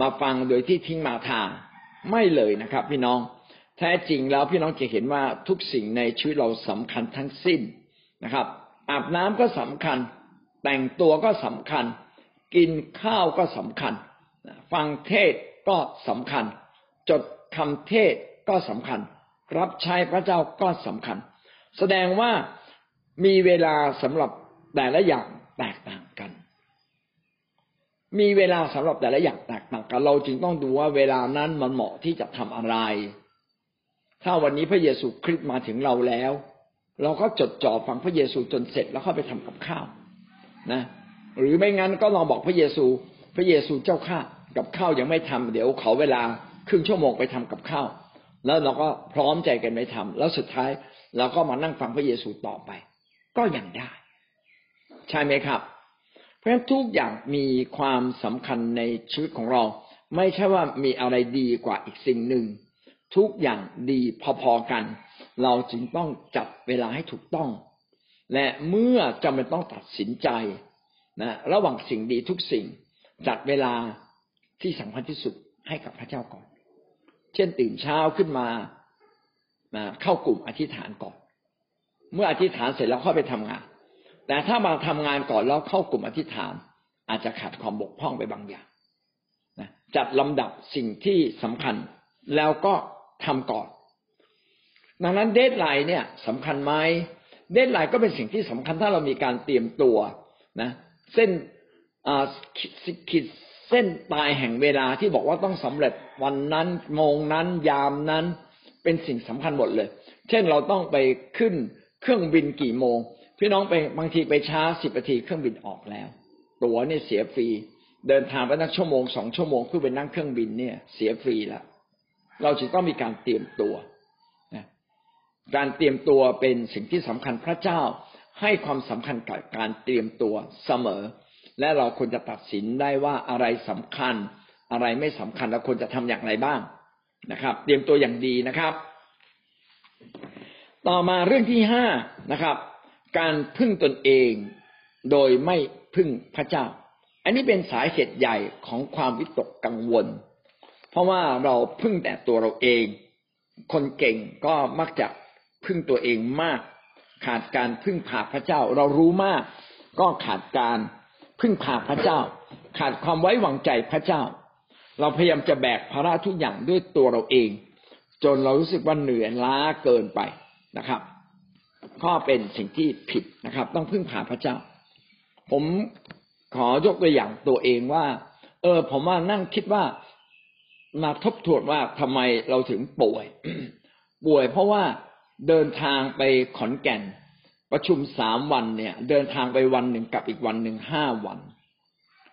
มาฟังโดยที่ทิ้งมาทาไม่เลยนะครับ พี่น้อง แท้จริงแล้วพี่น้องจะเห็นว่าทุกสิ่งในชีวิตเราสำคัญทั้งสิ้นนะครับ อาบน้ำก็สำคัญ แต่งตัวก็สำคัญ กินข้าวก็สำคัญ ฟังเทศก็สำคัญ จดคำเทศก็สำคัญ รับใช้พระเจ้าก็สำคัญ แสดงว่ามีเวลาสำหรับแต่ละอย่างแตกต่าง มีเวลาสำหรับแต่ละอย่างแตกต่างกัน เราจึงต้องดูว่าเวลานั้นมันเหมาะที่จะทำอะไร ถ้าวันนี้พระเยซูคริสต์มาถึงเราแล้ว เราก็จดจ่อฟังพระเยซูจนเสร็จแล้วเข้าไปทำกับข้าวนะ หรือไม่งั้นก็ลองบอกพระเยซู พระเยซูเจ้าข้ากับข้าวยังไม่ทำเดี๋ยวขอเวลาครึ่งชั่วโมงไปทำกับข้าวแล้วเราก็พร้อมใจกันไปทำแล้วสุดท้ายเราก็มานั่งฟังพระเยซูต่อไป ก็ยังได้ ใช่ไหมครับ ราะฉะนั้นทุกอย่างมีความสำคัญในชีวิตของเรา ไม่ใช่ว่ามีอะไรดีกว่าอีกสิ่งหนึ่ง ทุกอย่างดีพอๆกัน เราจึงต้องจัดเวลาให้ถูกต้อง และเมื่อจำเป็นต้องตัดสินใจนะระหว่างสิ่งดีทุกสิ่ง จัดเวลาที่สำคัญที่สุดให้กับพระเจ้าก่อน เช่นตื่นเช้าขึ้นมาเข้ากลุ่มอธิษฐานก่อน เมื่ออธิษฐานเสร็จแล้วเข้าไปทำงาน แต่ถ้ามาทำงานก่อนแล้วเข้ากลุ่มอธิษฐาน อาจจะขาดความบกพร่องไปบางอย่างนะจัดลำดับสิ่งที่สำคัญแล้วก็ทำก่อน ดังนั้นเดทไลน์เนี่ยสำคัญไหมdeadline ก็เป็นสิ่งที่สำคัญถ้าเรามีการเตรียมตัวนะเส้นขีดเส้นตายแห่งเวลาที่บอกว่าต้องสำเร็จวันนั้นโมงนั้น ยามนั้นเป็นสิ่งสำคัญหมดเลย เช่นเราต้องไปขึ้นเครื่องบินกี่โมง พี่น้องไปบางทีไปช้าสิบนาทีเครื่องบินออกแล้ว ตั๋วเนี่ยเสียฟรี เดินทางไปนักชั่วโมงสองชั่วโมงเพื่อไปนั่งเครื่องบินเนี่ย เสียฟรีแล้วเราจะต้องมีการเตรียมตัวนะการเตรียมตัวเป็นสิ่งที่สำคัญพระเจ้าให้ความสำคัญกับการเตรียมตัวเสมอ และเราควรจะตัดสินได้ว่าอะไรสำคัญ อะไรไม่สำคัญเราควรจะทำอย่างไรบ้างนะครับ เตรียมตัวอย่างดีนะครับ ต่อมาเรื่องที่ห้านะครับ การพึ่งตนเองโดยไม่พึ่งพระเจ้า อันนี้เป็นสาเหตุใหญ่ของความวิตกกังวล เพราะว่าเราพึ่งแต่ตัวเราเอง คนเก่งก็มักจะพึ่งตัวเองมาก ขาดการพึ่งพาพระเจ้า เรารู้มาก ก็ขาดการพึ่งพาพระเจ้า ขาดความไว้วางใจพระเจ้า เราพยายามจะแบกภาระทุกอย่างด้วยตัวเราเอง จนเรารู้สึกว่าเหนื่อยล้าเกินไปนะครับ ก็เป็นสิ่งที่ผิดนะครับ ต้องพึ่งพาพระเจ้า ผมขอยกตัวอย่างตัวเองว่า เออ ผมว่านั่งคิดว่ามาทบทวนว่าทำไมเราถึงป่วย ป่วยเพราะว่าเดินทางไปขอนแก่น ประชุมสามวันเนี่ย เดินทางไปวันหนึ่งกับอีกวันหนึ่งห้าวัน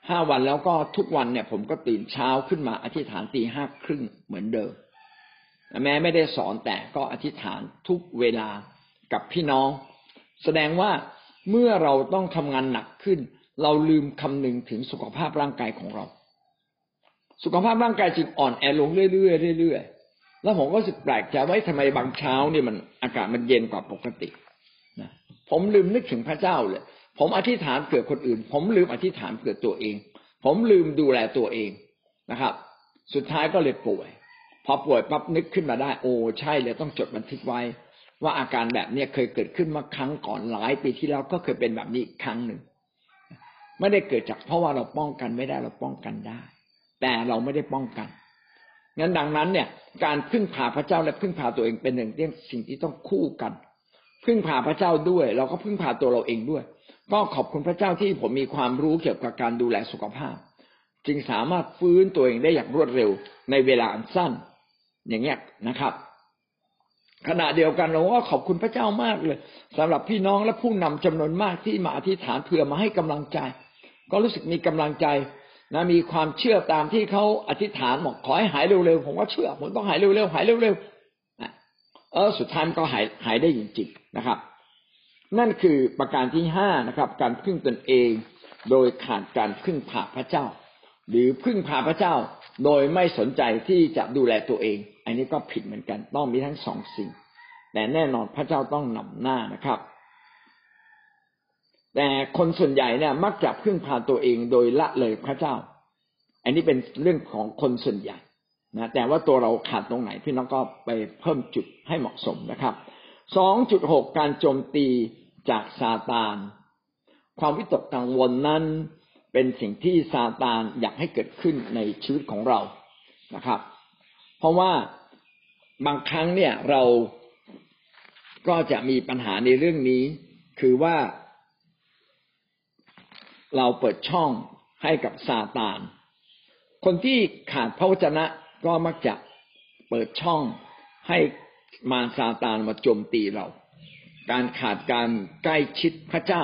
ห้าวันแล้วก็ทุกวันเนี่ย ผมก็ตื่นเช้าขึ้นมาอธิษฐานตีห้าครึ่งเหมือนเดิมแม้ไม่ได้สอนแต่ก็อธิษฐานทุกเวลา กับพี่น้อง แสดงว่าเมื่อเราต้องทำงานหนักขึ้น เราลืมคำนึงถึงสุขภาพร่างกายของเรา สุขภาพร่างกายจึงอ่อนแอลงเรื่อยๆเรื่อยๆแล้วผมก็รู้สึกแปลกใจว่าทำไมบางเช้าเนี่ยมันอากาศมันเย็นกว่าปกตินะผมลืมนึกถึงพระเจ้าเลย ผมอธิษฐานเกิดคนอื่น ผมลืมอธิษฐานเกิดตัวเอง ผมลืมดูแลตัวเองนะครับ สุดท้ายก็เลยป่วยพอป่วยปั๊บนึกขึ้นมาได้โอ้ใช่เลยต้องจดบันทึกไว้ ว่าอาการแบบเนี้ยเคยเกิดขึ้นมาครั้งก่อนหลายปีที่แล้วก็เคยเป็นแบบนี้ครั้งหนึ่ง ไม่ได้เกิดจากเพราะว่าเราป้องกันไม่ได้เราป้องกันได้ แต่เราไม่ได้ป้องกันงั้นดังนั้นเนี่ย การพึ่งพาพระเจ้าและพึ่งพาตัวเองเป็นหนึ่งเรื่องสิ่งที่ต้องคู่กัน พึ่งพาพระเจ้าด้วย เราก็พึ่งพาตัวเราเองด้วย ก็ขอบคุณพระเจ้าที่ผมมีความรู้เกี่ยวกับการดูแลสุขภาพ จึงสามารถฟื้นตัวเองได้อย่างรวดเร็วในเวลาอันสั้น อย่างเงี้ยนะครับ ขณะเดียวกันเราก็ขอบคุณพระเจ้ามากเลยสำหรับพี่น้องและผู้นำจำนวนมากที่มาอธิษฐานเพื่อมาให้กำลังใจ ก็รู้สึกมีกำลังใจนะมีความเชื่อตามที่เขาอธิษฐานบอกขอให้หายเร็วๆผมก็เชื่อผมต้องหายเร็วๆหายเร็วๆเออสุดท้ายก็หายหายได้จริงๆนะครับ นั่นคือประการที่ห้านะครับ การพึ่งตนเอง โดยขาดการพึ่งพาพระเจ้า หรือพึ่งพาพระเจ้า โดยไม่สนใจที่จะดูแลตัวเอง อันนี้ก็ผิดเหมือนกันต้องมีทั้งสองสิ่ง แต่แน่นอนพระเจ้าต้องนำหน้านะครับ แต่คนส่วนใหญ่เนี่ยมักจะพึ่งพาตัวเองโดยละเลยพระเจ้า อันนี้เป็นเรื่องของคนส่วนใหญ่นะแต่ว่าตัวเราขาดตรงไหนพี่น้องก็ไปเพิ่มจุดให้เหมาะสมนะครับสองจุดหกการโจมตีจากซาตาน ความวิตกกังวลนั้นเป็นสิ่งที่ซาตานอยากให้เกิดขึ้นในชีวิตของเรานะครับ เพราะว่าบางครั้งเนี่ยเราก็จะมีปัญหาในเรื่องนี้ คือว่าเราเปิดช่องให้กับซาตาน คนที่ขาดพระวจนะก็มักจะเปิดช่องให้มาซาตานมาโจมตีเรา การขาดการใกล้ชิดพระเจ้า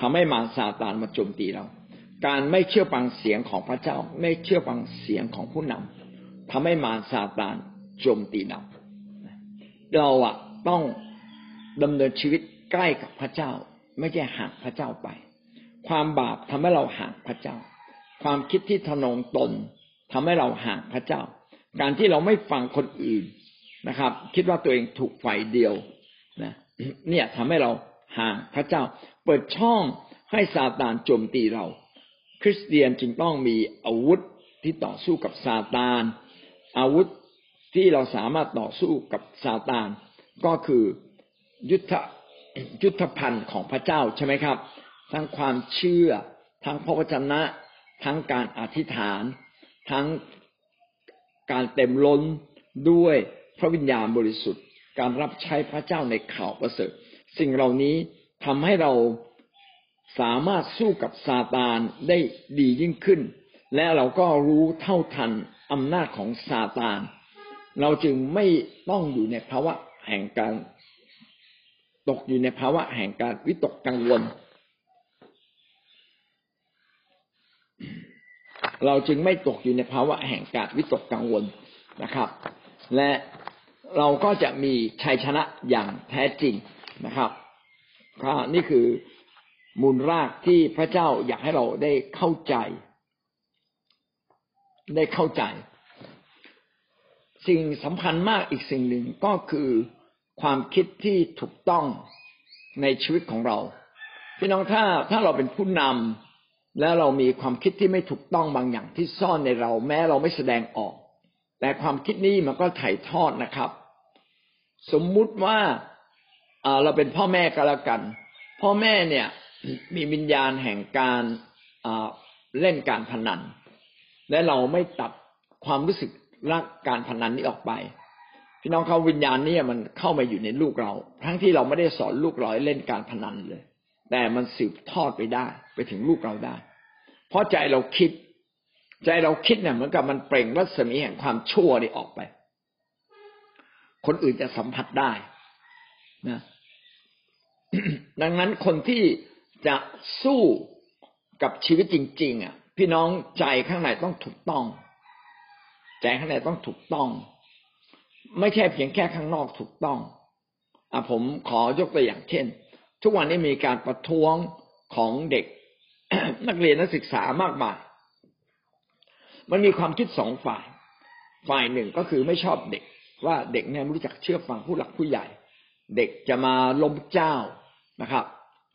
ทำให้มาซาตานมาโจมตีเรา การไม่เชื่อฟังเสียงของพระเจ้า ไม่เชื่อฟังเสียงของผู้นำ ทำให้มารซาตานโจมตีเราเราอะต้องดำเนินชีวิตใกล้กับพระเจ้า ไม่ใช่ห่างพระเจ้าไป ความบาปทำให้เราห่างพระเจ้า ความคิดที่ทนงตนทำให้เราห่างพระเจ้า การที่เราไม่ฟังคนอื่นนะครับ คิดว่าตัวเองถูกฝ่ายเดียวนะเนี่ยทำให้เราห่างพระเจ้า เปิดช่องให้ซาตานโจมตีเรา คริสเตียนจึงต้องมีอาวุธที่ต่อสู้กับซาตาน อาวุธที่เราสามารถต่อสู้กับซาตานก็คือยุทธยุทธภัณฑ์ของพระเจ้าใช่ไหมครับ ทั้งความเชื่อ ทั้งพระวจนะ ทั้งการอธิษฐาน ทั้งการเต็มล้นด้วยพระวิญญาณบริสุทธิ์ การรับใช้พระเจ้าในข่าวประเสริฐ สิ่งเหล่านี้ทำให้เราสามารถสู้กับซาตานได้ดียิ่งขึ้น และเราก็รู้เท่าทัน อำนาจของซาตาน เราจึงไม่ต้องอยู่ในภาวะแห่งการตกอยู่ในภาวะแห่งการวิตกกังวล เราจึงไม่ตกอยู่ในภาวะแห่งการวิตกกังวลนะครับ และเราก็จะมีชัยชนะอย่างแท้จริงนะครับนี่คือมูลรากที่พระเจ้าอยากให้เราได้เข้าใจ ได้เข้าใจ สิ่งสำคัญมากอีกสิ่งหนึ่งก็คือความคิดที่ถูกต้องในชีวิตของเราพี่น้องถ้าถ้าเราเป็นผู้นำและเรามีความคิดที่ไม่ถูกต้องบางอย่างที่ซ่อนในเรา แม้เราไม่แสดงออก แต่ความคิดนี้มันก็ถ่ายทอดนะครับ สมมุติว่าเราเป็นพ่อแม่ก็แล้วกัน พ่อแม่เนี่ยมีวิญญาณแห่งการเล่นการพนัน และเราไม่ตัดความรู้สึกรักการพนันนี้ออกไป พี่น้องเขาวิญญาณนี้มันเข้ามาอยู่ในลูกเรา ทั้งที่เราไม่ได้สอนลูกเราเล่นการพนันเลย แต่มันสืบทอดไปได้ ไปถึงลูกเราได้ เพราะใจเราคิด ใจเราคิดเนี่ยเหมือนกับมันเปล่งรัศมีแห่งความชั่วนี่ออกไป คนอื่นจะสัมผัสได้นะดังนั้นคนที่จะสู้กับชีวิตจริง ๆ อะ พี่น้องใจข้างในต้องถูกต้องใจข้างในต้องถูกต้อง ไม่ใช่เพียงแค่ข้างนอกถูกต้องอะผมขอยกตัวอย่างเช่น ทุกวันนี้มีการประท้วงของเด็กนักเรียนนักศึกษามากมายมันมีความคิดสองฝ่าย ฝ่ายหนึ่งก็คือไม่ชอบเด็ก ว่าเด็กเนี่ยไม่รู้จักเชื่อฟังผู้หลักผู้ใหญ่ เด็กจะมาล้มเจ้านะครับ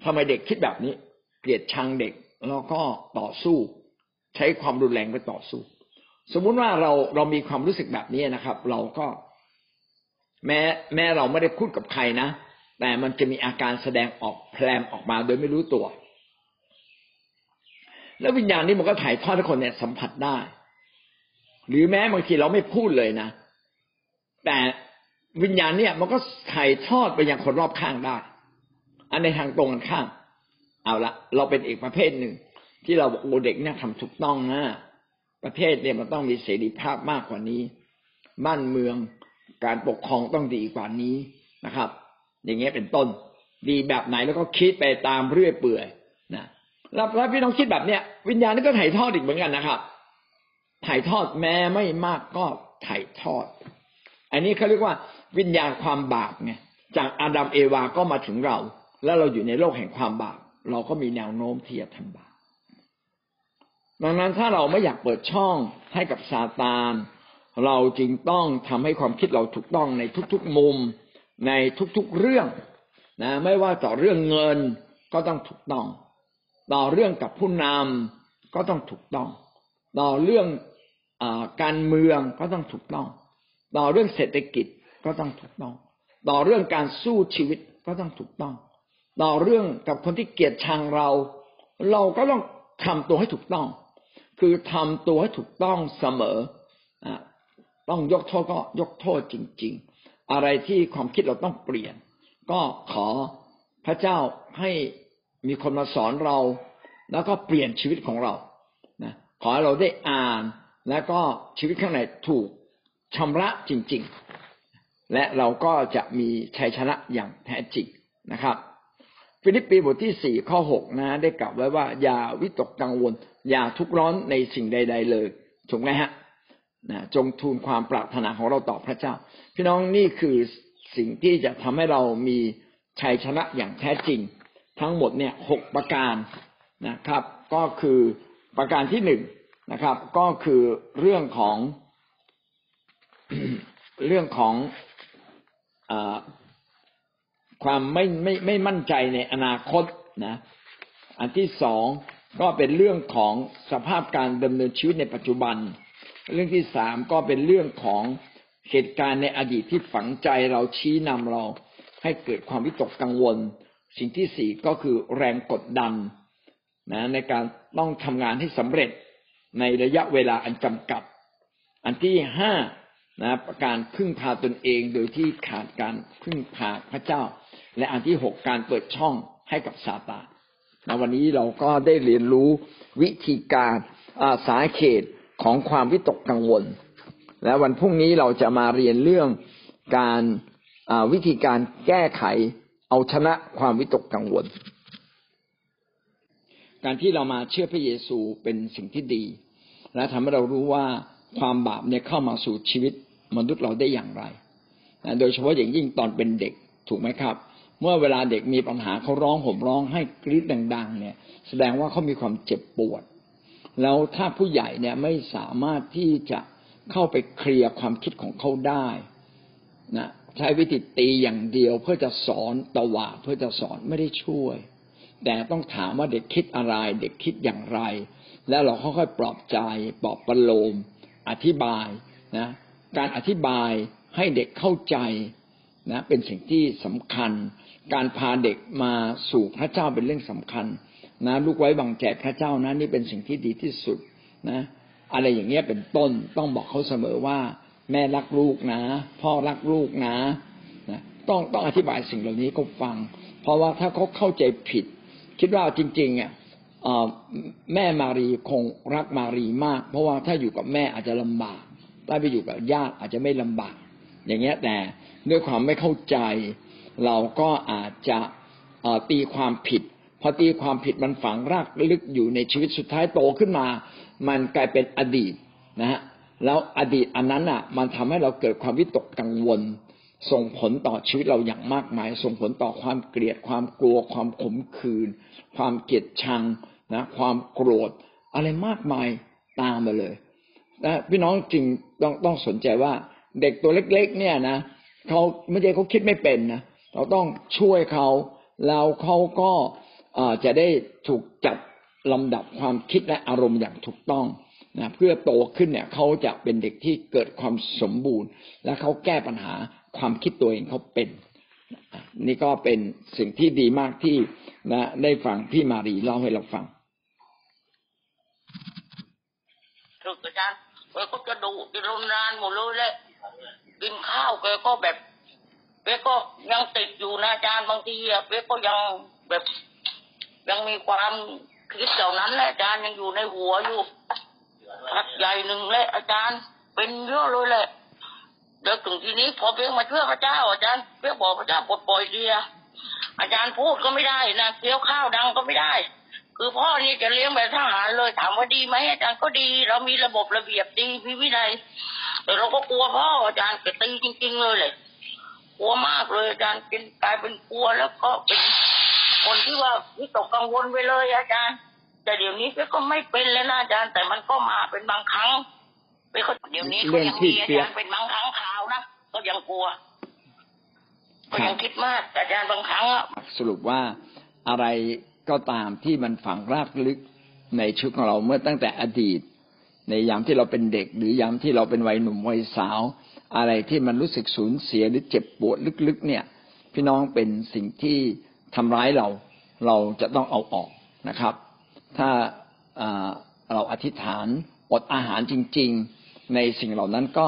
ทำไมเด็กคิดแบบนี้ เกลียดชังเด็กแล้วก็ต่อสู้ ใช้ความรุนแรงไปต่อสู้ สมมุติว่าเราเรามีความรู้สึกแบบนี้นะครับ เราก็ แม้แม้เราไม่ได้พูดกับใครนะแต่มันจะมีอาการแสดงออกแพลมออกมาโดยไม่รู้ตัว แล้ววิญญาณนี้มันก็ถ่ายทอดให้คนเนี่ยสัมผัสได้ หรือแม้บางทีเราไม่พูดเลยนะ แต่วิญญาณเนี่ย มันก็ถ่ายทอดไปยังคนรอบข้างได้ อันในทางตรงกันข้าม เอาละเราเป็นอีกประเภทหนึ่ง ที่เราบอกโอเด็กเนี่ยทำถูกต้องนะประเทศเนี่ยมันต้องมีเสรีภาพมากกว่านี้ บ้านเมืองการปกครองต้องดีกว่านี้นะครับ อย่างเงี้ยเป็นต้น ดีแบบไหนแล้วก็คิดไปตามเรื่อยเปื่อยนะแล้วถ้าพี่น้องคิดแบบเนี้ยวิญญาณนี่ก็ถ่ายทอดอีกเหมือนกันนะครับถ่ายทอดแม้ไม่มากก็ถ่ายทอด อันนี้เขาเรียกว่าวิญญาณความบาปไงจากอาดัมเอวาก็มาถึงเรา แล้วเราอยู่ในโลกแห่งความบาปเราก็มีแนวโน้มที่จะทำบาป ดังนั้นถ้าเราไม่อยากเปิดช่องให้กับซาตาน เราจึงต้องทำให้ความคิดเราถูกต้องในทุกๆมุม ในทุกๆเรื่องนะไม่ว่าต่อเรื่องเงินก็ต้องถูกต้อง ต่อเรื่องกับผู้นำก็ต้องถูกต้อง ต่อเรื่องอการเมืองก็ต้องถูกต้อง ต่อเรื่องเศรษฐกิจก็ต้องถูกต้อง ต่อเรื่องการสู้ชีวิตก็ต้องถูกต้อง ต่อเรื่องกับคนที่เกลียดชังเรา เราก็ต้องทำตัวให้ถูกต้อง คือทำตัวให้ถูกต้องเสมอต้องยกโทษก็ยกโทษจริง ๆ อะไรที่ความคิดเราต้องเปลี่ยน ก็ขอพระเจ้าให้มีคนมาสอนเรา แล้วก็เปลี่ยนชีวิตของเรานะขอให้เราได้อ่าน แล้วก็ชีวิตข้างในถูกชำระจริง ๆ และเราก็จะมีชัยชนะอย่างแท้จริงนะครับ ฟิลิปปีบทที่สี่ข้อหกนะ ได้กล่าวไว้ว่า อย่าวิตกกังวล อย่าทุกร้อนในสิ่งใด ๆ เลยถูกไหมฮะนะจงทูลความปรารถนาของเราต่อพระเจ้า พี่น้องนี่คือสิ่งที่จะทำให้เรามีชัยชนะอย่างแท้จริง ทั้งหมดเนี่ยหกประการนะครับ ก็คือประการที่หนึ่งนะครับ ก็คือเรื่องของเรื่องของความไม่ไม่ไม่มั่นใจในอนาคตนะ อันที่สอง ก็เป็นเรื่องของสภาพการดำเนินชีวิตในปัจจุบัน เรื่องที่สามก็เป็นเรื่องของเหตุการณ์ในอดีตที่ฝังใจเราชี้นำเราให้เกิดความวิตกกังวล สิ่งที่สี่ก็คือแรงกดดันนะในการต้องทำงานให้สำเร็จในระยะเวลาอันจำกัด อันที่ห้านะการพึ่งพาตนเองโดยที่ขาดการพึ่งพาพระเจ้า และอันที่หกการเปิดช่องให้กับซาตาน นะวันนี้เราก็ได้เรียนรู้วิธีการสาเหตุของความวิตกกังวล และวันพรุ่งนี้เราจะมาเรียนเรื่องการวิธีการแก้ไขเอาชนะความวิตกกังวล การที่เรามาเชื่อพระเยซูเป็นสิ่งที่ดี และทำให้เรารู้ว่าความบาปเนี่ยเข้ามาสู่ชีวิตมนุษย์เราได้อย่างไร โดยเฉพาะอย่างยิ่งตอนเป็นเด็กถูกไหมครับ เมื่อเวลาเด็กมีปัญหาเขาร้องห่มร้องให้กรีดดัง ๆ เนี่ย แสดงว่าเขามีความเจ็บปวด แล้วถ้าผู้ใหญ่เนี่ยไม่สามารถที่จะเข้าไปเคลียร์ความคิดของเขาได้นะใช้วิธีตีอย่างเดียว เพื่อจะสอนตวาเพื่อจะสอนไม่ได้ช่วย แต่ต้องถามว่าเด็กคิดอะไร เด็กคิดอย่างไร แล้วเราค่อยๆปลอบใจปลอบประโลม อธิบายนะการอธิบายให้เด็กเข้าใจนะเป็นสิ่งที่สำคัญ การพาเด็กมาสู่พระเจ้าเป็นเรื่องสำคัญ นะ ลูกไว้วางใจพระเจ้านะนี่เป็นสิ่งที่ดีที่สุดนะ อะไรอย่างเงี้ยเป็นต้นต้องบอกเขาเสมอว่า แม่รักลูกนะ พ่อรักลูกนะนะต้องต้องอธิบายสิ่งเหล่านี้ก็ฟัง เพราะว่าถ้าเขาเข้าใจผิด คิดว่าจริงๆอะแม่มารีคงรักมารีมาก เพราะว่าถ้าอยู่กับแม่อาจจะลำบากถ้าไปอยู่กับญาติอาจจะไม่ลำบาก อย่างเงี้ยแต่ด้วยความไม่เข้าใจ เราก็อาจจะตีความผิด พอตีความผิดมันฝังรากลึกอยู่ในชีวิตสุดท้ายโตขึ้นมา มันกลายเป็นอดีตนะฮะแล้วอดีตอันนั้นอะ มันทำให้เราเกิดความวิตกกังวล ส่งผลต่อชีวิตเราอย่างมากมาย ส่งผลต่อความเกลียด ความกลัว ความขมขื่นความเกลียดชังนะ ความโกรธ อะไรมากมายตามมาเลยนะพี่น้องจริงต้องต้องสนใจว่า เด็กตัวเล็ก ๆ เนี่ยนะเขาไม่ใช่เขาคิดไม่เป็นนะ เราต้องช่วยเขาแล้วเขาก็จะได้ถูกจัดลำดับความคิดและอารมณ์อย่างถูกต้องนะเพื่อโตขึ้นเนี่ยเขาจะเป็นเด็กที่เกิดความสมบูรณ์ และเขาแก้ปัญหาความคิดตัวเองเขาเป็น นี่ก็เป็นสิ่งที่ดีมากที่นะได้ฟังพี่มารีเล่าให้เราฟังถูกอาจารย์แกก็จะดูจะรุนแรงหมดเลยแหละกินข้าวแกก็แบบ แกก็ยังติดอยู่นะอาจารย์บางทีอะแกก็ยังแบบยังมีความคิดเหล่านั้นแหละอาจารย์ยังอยู่ในหัวอยู่พักใหญ่หนึ่งแหละอาจารย์ เป็นเยอะเลยแหละเดี๋ยวถึงทีนี้พอเพียงมาเชื่อพระเจ้า อาจารย์เพียงบอกพระเจ้าปลดปล่อยเดียอาจารย์พูดก็ไม่ได้นะเคี้ยวข้าวดังก็ไม่ได้ คือพ่อนี่จะเลี้ยงแบบทหารเลยถามว่าดีไหมอาจารย์ก็ดี เรามีระบบระเบียบดีมีวินัยแต่เราก็กลัวพ่ออาจารย์ก็ตีจริง ๆ เลยเลย กลัวมากเลยอาจารย์เป็นกลายเป็นกลัวแล้วก็เป็นคนที่ว่าวิตกกังวลไปเลยอาจารย์ แต่เดี๋ยวนี้ก็ไม่เป็นแล้วนะอาจารย์ แต่มันก็มาเป็นบางครั้งเป็นเดี๋ยวนี้ก็ยังมีอาจารย์เป็นบางครั้งข่าวนะก็ยังกลัวก็ยังคิดมากอาจารย์บางครั้งสรุปว่าอะไรก็ตามที่มันฝังรากลึกในชีวิตของเราเมื่อตั้งแต่อดีต ในยามที่เราเป็นเด็ก หรือยามที่เราเป็นวัยหนุ่มวัยสาว อะไรที่มันรู้สึกสูญเสียหรือเจ็บปวดลึกๆ เนี่ย พี่น้องเป็นสิ่งที่ทำร้ายเรา เราจะต้องเอาออกนะครับ ถ้าเราอธิษฐานอดอาหารจริง ๆ ในสิ่งเหล่านั้นก็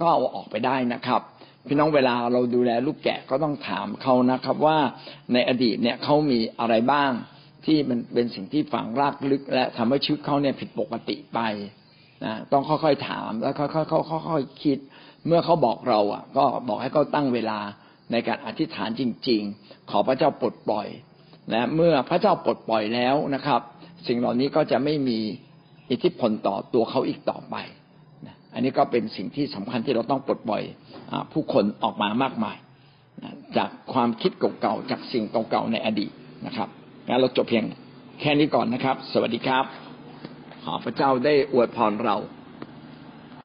ก็เอาออกไปได้นะครับ พี่น้องเวลาเราดูแลลูกแกะก็ต้องถามเขานะครับ ว่าในอดีตเนี่ยเขามีอะไรบ้างที่มันเป็นสิ่งที่ฝังรากลึก และทำให้ชีวิตเขาเนี่ยผิดปกติไปนะต้องค่อยๆถามแล้วค่อยๆค่อยๆคิด เมื่อเขาบอกเราอะ ก็บอกให้เขาตั้งเวลาในการอธิษฐานจริง ๆ ขอพระเจ้าปลดปล่อยนะเมื่อพระเจ้าปลดปล่อยแล้วนะครับ สิ่งเหล่านี้ก็จะไม่มีอิทธิพลต่อตัวเขาอีกต่อไปอันนี้ก็เป็นสิ่งที่สำคัญที่เราต้องปลดปล่อยอผู้คนออกมามากมายจากความคิดเก่าๆจากสิ่งเก่าๆในอดีตนะครับงั้นเราจบเพียงแค่นี้ก่อนนะครับ สวัสดีครับ ขอพระเจ้าได้อวยพรเรา